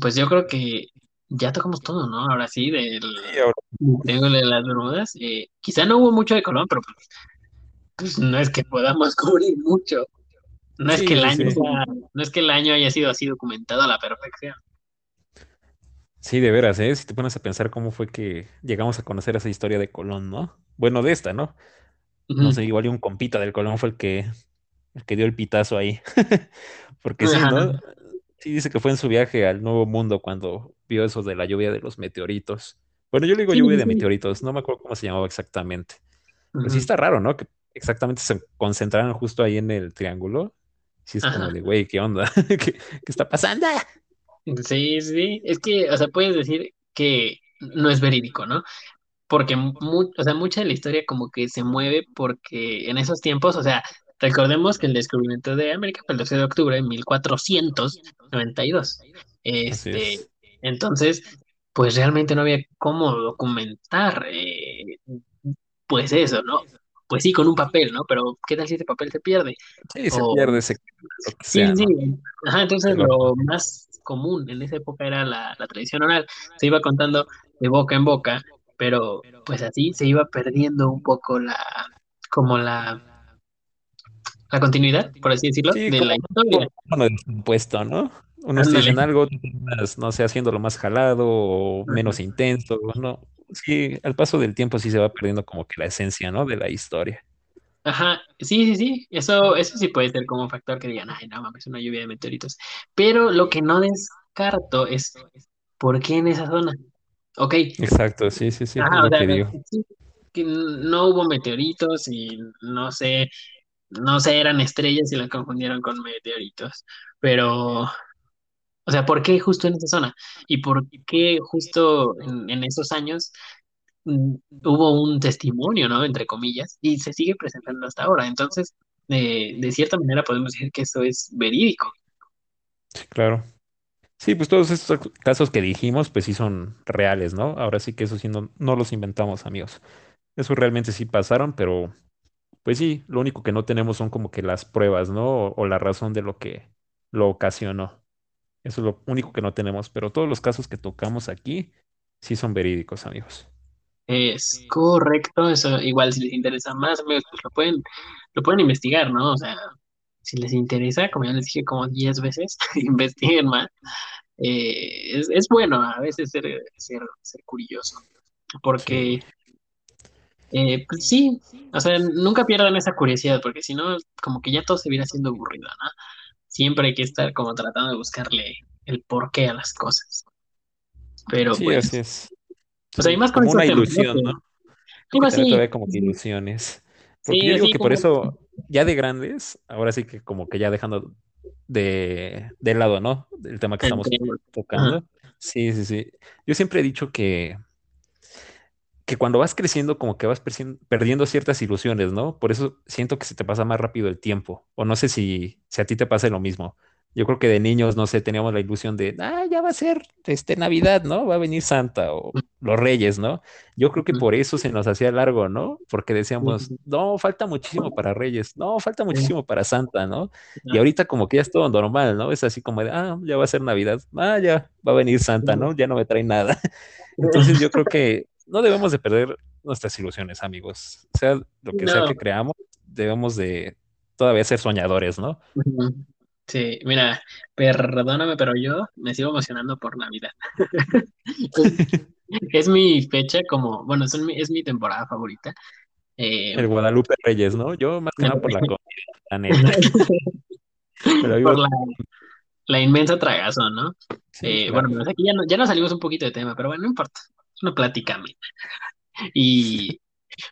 pues, yo creo que ya tocamos todo, ¿no? Ahora sí, del... Sí, ahora Tengo de las Bermudas. eh, quizá no hubo mucho de Colón, pero pues, pues, no es que podamos (laughs) cubrir mucho. No es que el año sí. sea- no es que el año haya sido así documentado a la perfección. Sí, de veras, ¿eh? Si te pones a pensar cómo fue que llegamos a conocer esa historia de Colón, ¿no? Bueno, de esta, ¿no? No sé, igual y un compita del Colón fue el que, el que dio el pitazo ahí. (laughs) Porque sí, Ajá. ¿no? Sí dice que fue en su viaje al Nuevo Mundo cuando vio eso de la lluvia de los meteoritos. Bueno, yo le digo Sí, lluvia sí, de meteoritos, no me acuerdo cómo se llamaba exactamente. Pero sí está raro, ¿no? Que exactamente se concentraran justo ahí en el triángulo. Sí es como de, güey, ¿qué onda? (laughs) ¿Qué, qué está pasando? Sí, sí. Es que, o sea, puedes decir que no es verídico, ¿no? Porque mu- o sea, mucha de la historia como que se mueve porque en esos tiempos, o sea, recordemos que el descubrimiento de América fue el 12 de octubre de 1492. Así Este, es. Entonces, pues realmente no había cómo documentar, eh, pues eso, ¿no? Pues sí, con un papel, ¿no? Pero ¿qué tal si ese papel se pierde? Sí, se O, pierde que sí, sí. Ajá, entonces lo más común en esa época era la, la tradición oral. Se iba contando de boca en boca, pero pues así se iba perdiendo un poco la, como la, la continuidad, por así decirlo, sí, de como la historia. uno descompuesto, ¿no? Unos Ándale. dicen algo, no sé, haciéndolo más jalado o menos intenso, ¿no? Sí, al paso del tiempo sí se va perdiendo como que la esencia, ¿no? De la historia. Ajá, sí, sí, sí, eso, eso sí puede ser como un factor que digan, ay, no mames, una lluvia de meteoritos. Pero lo que no descarto es, ¿por qué en esa zona? Ok, Exacto, sí, sí, sí, es ajá, o lo sea, que digo. sí, que no hubo meteoritos y no sé, no sé, eran estrellas y las confundieron con meteoritos. Pero, o sea, ¿por qué justo en esa zona? ¿Y por qué justo en, esos años mm, hubo un testimonio, ¿no? Entre comillas, y se sigue presentando hasta ahora. Entonces, eh, de cierta manera podemos decir que eso es verídico. Claro. Sí, pues todos estos casos que dijimos, pues sí son reales, ¿no? Ahora sí que eso sí no, no los inventamos, amigos. Eso realmente sí pasaron, pero pues sí, lo único que no tenemos son como que las pruebas, ¿no? O, o la razón de lo que lo ocasionó. Eso es lo único que no tenemos, pero todos los casos que tocamos aquí sí son verídicos, amigos. Es correcto, eso igual si les interesa más, amigos, pues lo pueden, lo pueden investigar, ¿no? O sea, si les interesa, como ya les dije como 10 veces, (laughs) investiguen más. Eh, es, es bueno a veces ser, ser, ser curioso, Sí, porque Eh, pues sí, o sea, nunca pierdan esa curiosidad, porque si no, como que ya todo se viene haciendo aburrido, ¿no? Siempre hay que estar como tratando de buscarle el porqué a las cosas. Pero sí, así pues, es. pues hay más con como una ilusión, ¿no? Digo así, todavía como que ilusiones. Porque yo digo sí, que por eso, ya de grandes, ahora sí que como que ya dejando de, de lado, ¿no? El tema que estamos ajá, tocando. Sí, sí, sí. Yo siempre he dicho que que cuando vas creciendo como que vas perdiendo ciertas ilusiones, ¿no? Por eso siento que se te pasa más rápido el tiempo. O no sé si, si a ti te pasa lo mismo. Yo creo que de niños, no sé, teníamos la ilusión de, ah, ya va a ser este Navidad, ¿no? Va a venir Santa o los Reyes, ¿no? Yo creo que por eso se nos hacía largo, ¿no? Porque decíamos, no, falta muchísimo para Reyes, no, falta muchísimo para Santa, ¿no? Y ahorita como que ya es todo normal, ¿no? Es así como de, ah, ya va a ser Navidad, ah, ya va a venir Santa. ¿no? Ya no me trae nada. Entonces yo creo que no debemos de perder nuestras ilusiones, amigos. Sea lo que sea que creamos, debemos de todavía ser soñadores, ¿no? Sí, mira, perdóname, pero yo me sigo emocionando por Navidad. (laughs) Es mi fecha como, bueno, es mi, es mi temporada favorita. Eh, El Guadalupe Reyes, ¿no? Yo más que nada por la comida, la neta. Pero vivo, por la, la inmensa tragazón, ¿no? sí, Eh, bueno, claro. pues aquí ya, no- ya nos salimos un poquito de tema, pero bueno, no importa. Una plática amena. Y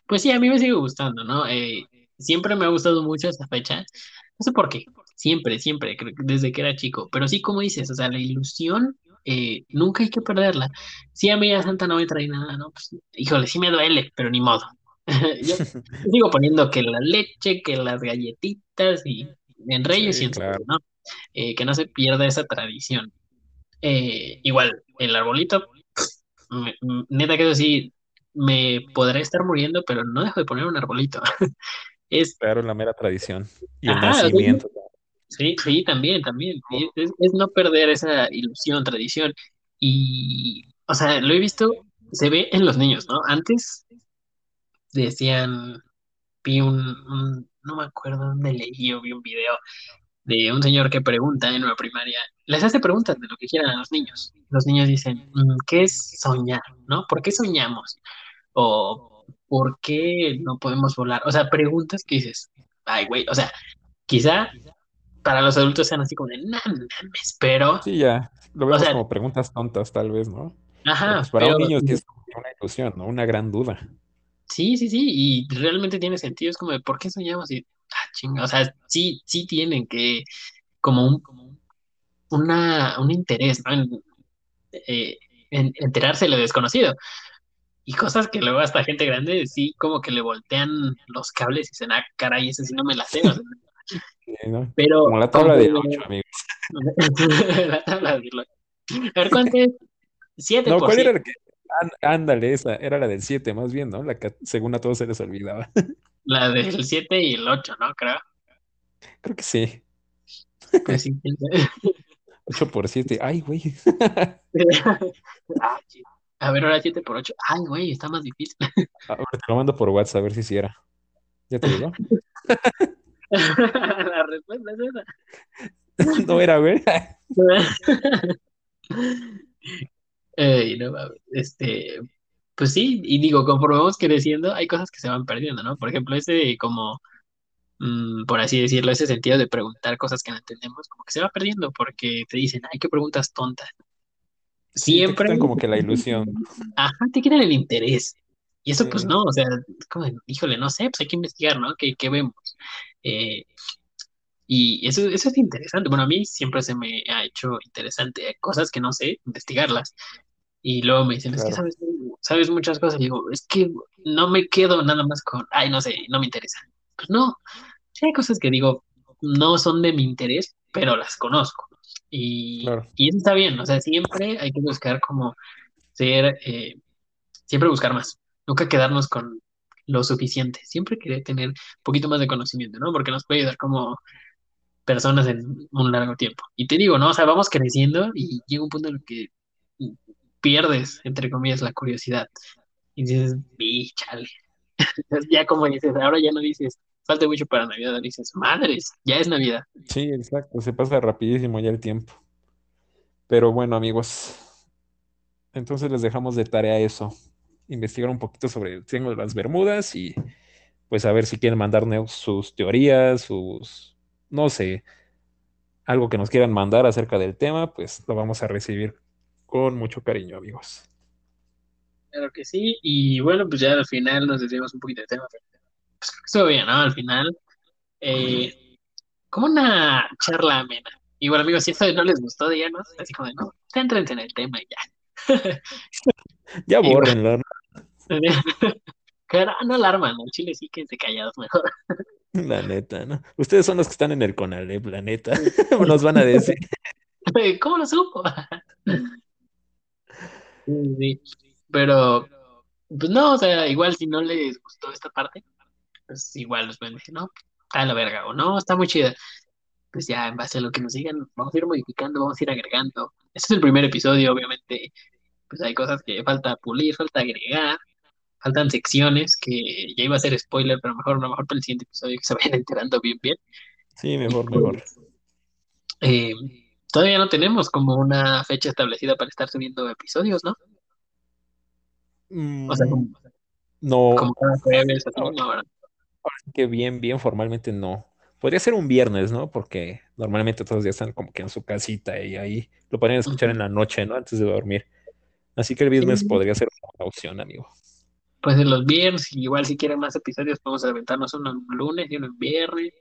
pues sí, a mí me sigue gustando, ¿no? Eh, siempre me ha gustado mucho esa fecha. No sé por qué. Siempre, siempre, desde que era chico. Pero sí, como dices, o sea, la ilusión eh, nunca hay que perderla. Si a mí a Santa no me trae nada, ¿no? Pues, híjole, sí me duele, pero ni modo. (laughs) Yo (laughs) sigo poniendo que la leche, que las galletitas y en Reyes y Sí, en claro. ¿no? Eh, que no se pierda esa tradición. Eh, igual, el arbolito, me- neta que eso sí, me podré estar muriendo, pero no dejo de poner un arbolito. (laughs) Es, Claro, la mera tradición. Y el ajá, nacimiento. sí, sí, también, también. Es no perder esa ilusión, tradición. Y, o sea, lo he visto, se ve en los niños, ¿no? Antes decían, vi un, un- no me acuerdo dónde leí o vi un video de un señor que pregunta en una primaria, les hace preguntas de lo que quieran a los niños. Los niños dicen, "Mm, ¿qué es soñar? ¿No? ¿Por qué soñamos? O ¿por qué no podemos volar? O sea, preguntas que dices, ay, güey, o sea, quizá para los adultos sean así como de, no mames, pero, Sí, ya. Lo o vemos sea, como preguntas tontas, tal vez, ¿no? Ajá, pues para un pero niño sí es una ilusión, ¿no? Una gran duda. sí, sí, sí, y realmente tiene sentido, es como de, ¿por qué soñamos? Y, ah, chinga, o sea, sí, sí tienen que, como un, una, un interés, ¿no? En, eh, en enterarse de lo desconocido. Y cosas que luego hasta gente grande sí como que le voltean los cables y dicen, ah, caray, eso sí no me la sé. o sea, Sí, ¿no? pero Como la tabla de conforme ocho, amigo. (laughs) la tabla de lo- A ver, ¿cuánto es? 7 No, ¿cuál era 7. la que? Án- Ándale, esa. Era la del 7, más bien, ¿no? La que según a todos se les olvidaba. (laughs) La del 7 y el 8, ¿no? Creo. Creo que sí. Pues sí. 8 por 7. Ay, güey. (laughs) Ah. A ver, ahora 7 por 8. Ay, güey, está más difícil. Ahora te lo mando por WhatsApp a ver si sí era. ¿Ya te llegó? (laughs) La respuesta es (laughs) No era, güey. esa. Ey, no. Este, pues sí, y digo, conforme vamos creciendo, hay cosas que se van perdiendo, ¿no? Por ejemplo, ese como, mm, por así decirlo, ese sentido de preguntar cosas que no entendemos, como que se va perdiendo porque te dicen, ay, qué preguntas tontas. Sí, te Siempre, como que la ilusión. ajá, te quitan el interés. Y eso, pues Sí, no, o sea, como, híjole, no sé, pues hay que investigar, ¿no? ¿Qué, qué vemos? Eh, y eso, eso es interesante. Bueno, a mí siempre se me ha hecho interesante. Hay cosas que no sé, investigarlas. Y luego me dicen, es que claro, sabes, sabes muchas cosas. Y digo, es que no me quedo nada más con, ay, no sé, no me interesa. Pues no, sí hay cosas que digo, no son de mi interés, pero las conozco. Y, claro, y eso está bien, o sea, siempre hay que buscar como ser, eh, siempre buscar más, nunca quedarnos con lo suficiente, siempre querer tener un poquito más de conocimiento, ¿no? Porque nos puede ayudar como personas en un largo tiempo. Y te digo, ¿no? O sea, vamos creciendo y llega un punto en el que pierdes, entre comillas, la curiosidad. Y dices, "Vi, chale. (laughs) Ya como dices, ahora ya no dices, falta mucho para Navidad, dices, madres, ya es Navidad. sí, exacto, se pasa rapidísimo ya el tiempo. Pero bueno, amigos, entonces les dejamos de tarea eso, investigar un poquito sobre el Triángulo de las Bermudas y pues a ver si quieren mandarnos sus teorías, sus, no sé, algo que nos quieran mandar acerca del tema, pues lo vamos a recibir con mucho cariño, amigos. Claro que sí. Y bueno, pues ya al final nos desviamos un poquito de tema, pero pues creo que estuvo bien, ¿no? Al final, eh, como una charla amena. Igual, amigos, si esto no les gustó, díganos, así como de, no, céntrense en el tema y ya. (laughs) Ya bórrenlo, ¿no? (laughs) no, alarman, ¿no? Chile sí que se callados mejor. (laughs) La neta, ¿no? Ustedes son los que están en el Conalep, la neta. Nos van a decir. ¿Cómo lo supo? Sí, sí. Pero, pues no, o sea, igual si no les gustó esta parte, pues igual los pueden decir, no, está la verga, o no, está muy chida. Pues ya, en base a lo que nos digan, vamos a ir modificando, vamos a ir agregando. Este es el primer episodio, obviamente, pues hay cosas que falta pulir, falta agregar, faltan secciones que ya iba a ser spoiler, pero mejor, a lo mejor para el siguiente episodio que se vayan enterando bien, bien. Sí, Y mejor, mejor. Eh, todavía no tenemos como una fecha establecida para estar subiendo episodios, ¿no? O sea, Mm, como, no, como cada jueves, ahora no, ¿verdad? Que bien, bien formalmente no. Podría ser un viernes, ¿no? Porque normalmente todos ya están como que en su casita y ahí lo podrían escuchar en la noche, ¿no? Antes de dormir. Así que el viernes Sí, podría ser una opción, amigo. pues en los viernes, igual si quieren más episodios, podemos aventarnos uno en lunes y uno en viernes.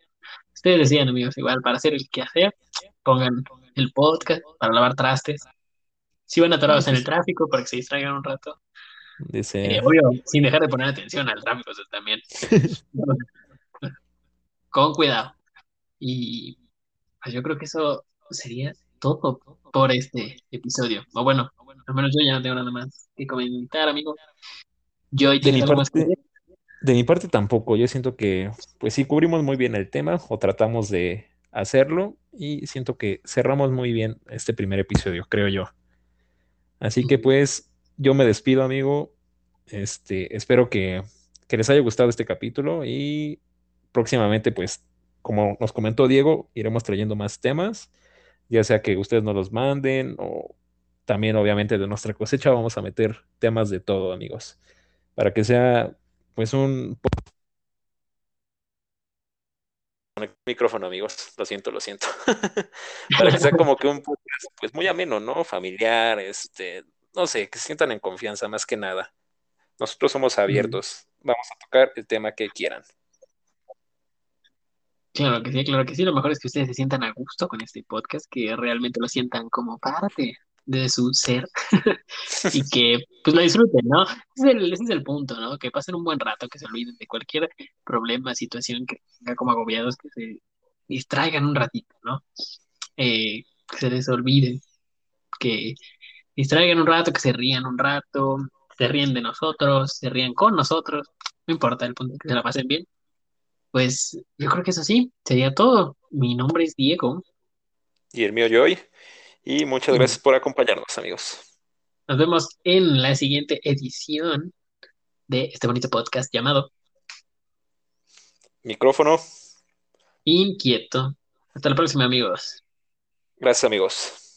Ustedes decían, amigos, igual para hacer el quehacer, pongan el podcast para lavar trastes. Si van atorados en sí, el sí. tráfico para que se distraigan un rato. Eh, Dice, obvio, sin dejar de poner atención al tráfico, eso también. (laughs) Con cuidado. Y pues yo creo que eso sería todo por este episodio. O bueno, al menos yo ya no tengo nada más que comentar, amigo. Joy, de ¿tienes mi algo más que parte, de mi parte tampoco. Yo siento que, pues sí, cubrimos muy bien el tema o tratamos de hacerlo y siento que cerramos muy bien este primer episodio, creo yo. Así que pues yo me despido, amigo. Este, espero que, que les haya gustado este capítulo y próximamente, pues, como nos comentó Diego, iremos trayendo más temas, ya sea que ustedes nos los manden o también, obviamente, de nuestra cosecha vamos a meter temas de todo, amigos, para que sea, pues, un micrófono, amigos. Lo siento, lo siento. (laughs) Para que sea como que un podcast, pues, muy ameno, ¿no? Familiar, este, no sé, que se sientan en confianza más que nada. Nosotros somos Mm, abiertos. Vamos a tocar el tema que quieran. Claro que sí, claro que sí. Lo mejor es que ustedes se sientan a gusto con este podcast, que realmente lo sientan como parte de su ser (laughs) y (laughs) que pues lo disfruten, ¿no? Ese es el, ese es el punto, ¿no? Que pasen un buen rato, que se olviden de cualquier problema, situación que tenga como agobiados, que se distraigan un ratito, ¿no? Eh, que se les olvide, que distraigan un rato, que se rían un rato, se ríen de nosotros, se rían con nosotros, no importa el punto, que se la pasen bien. Pues yo creo que eso sí, sería todo. Mi nombre es Diego Y el mío, Joy. Y muchas y gracias por acompañarnos, amigos. nos vemos en la siguiente edición de este bonito podcast llamado Micrófono. Inquieto. Hasta la próxima, amigos. Gracias, amigos.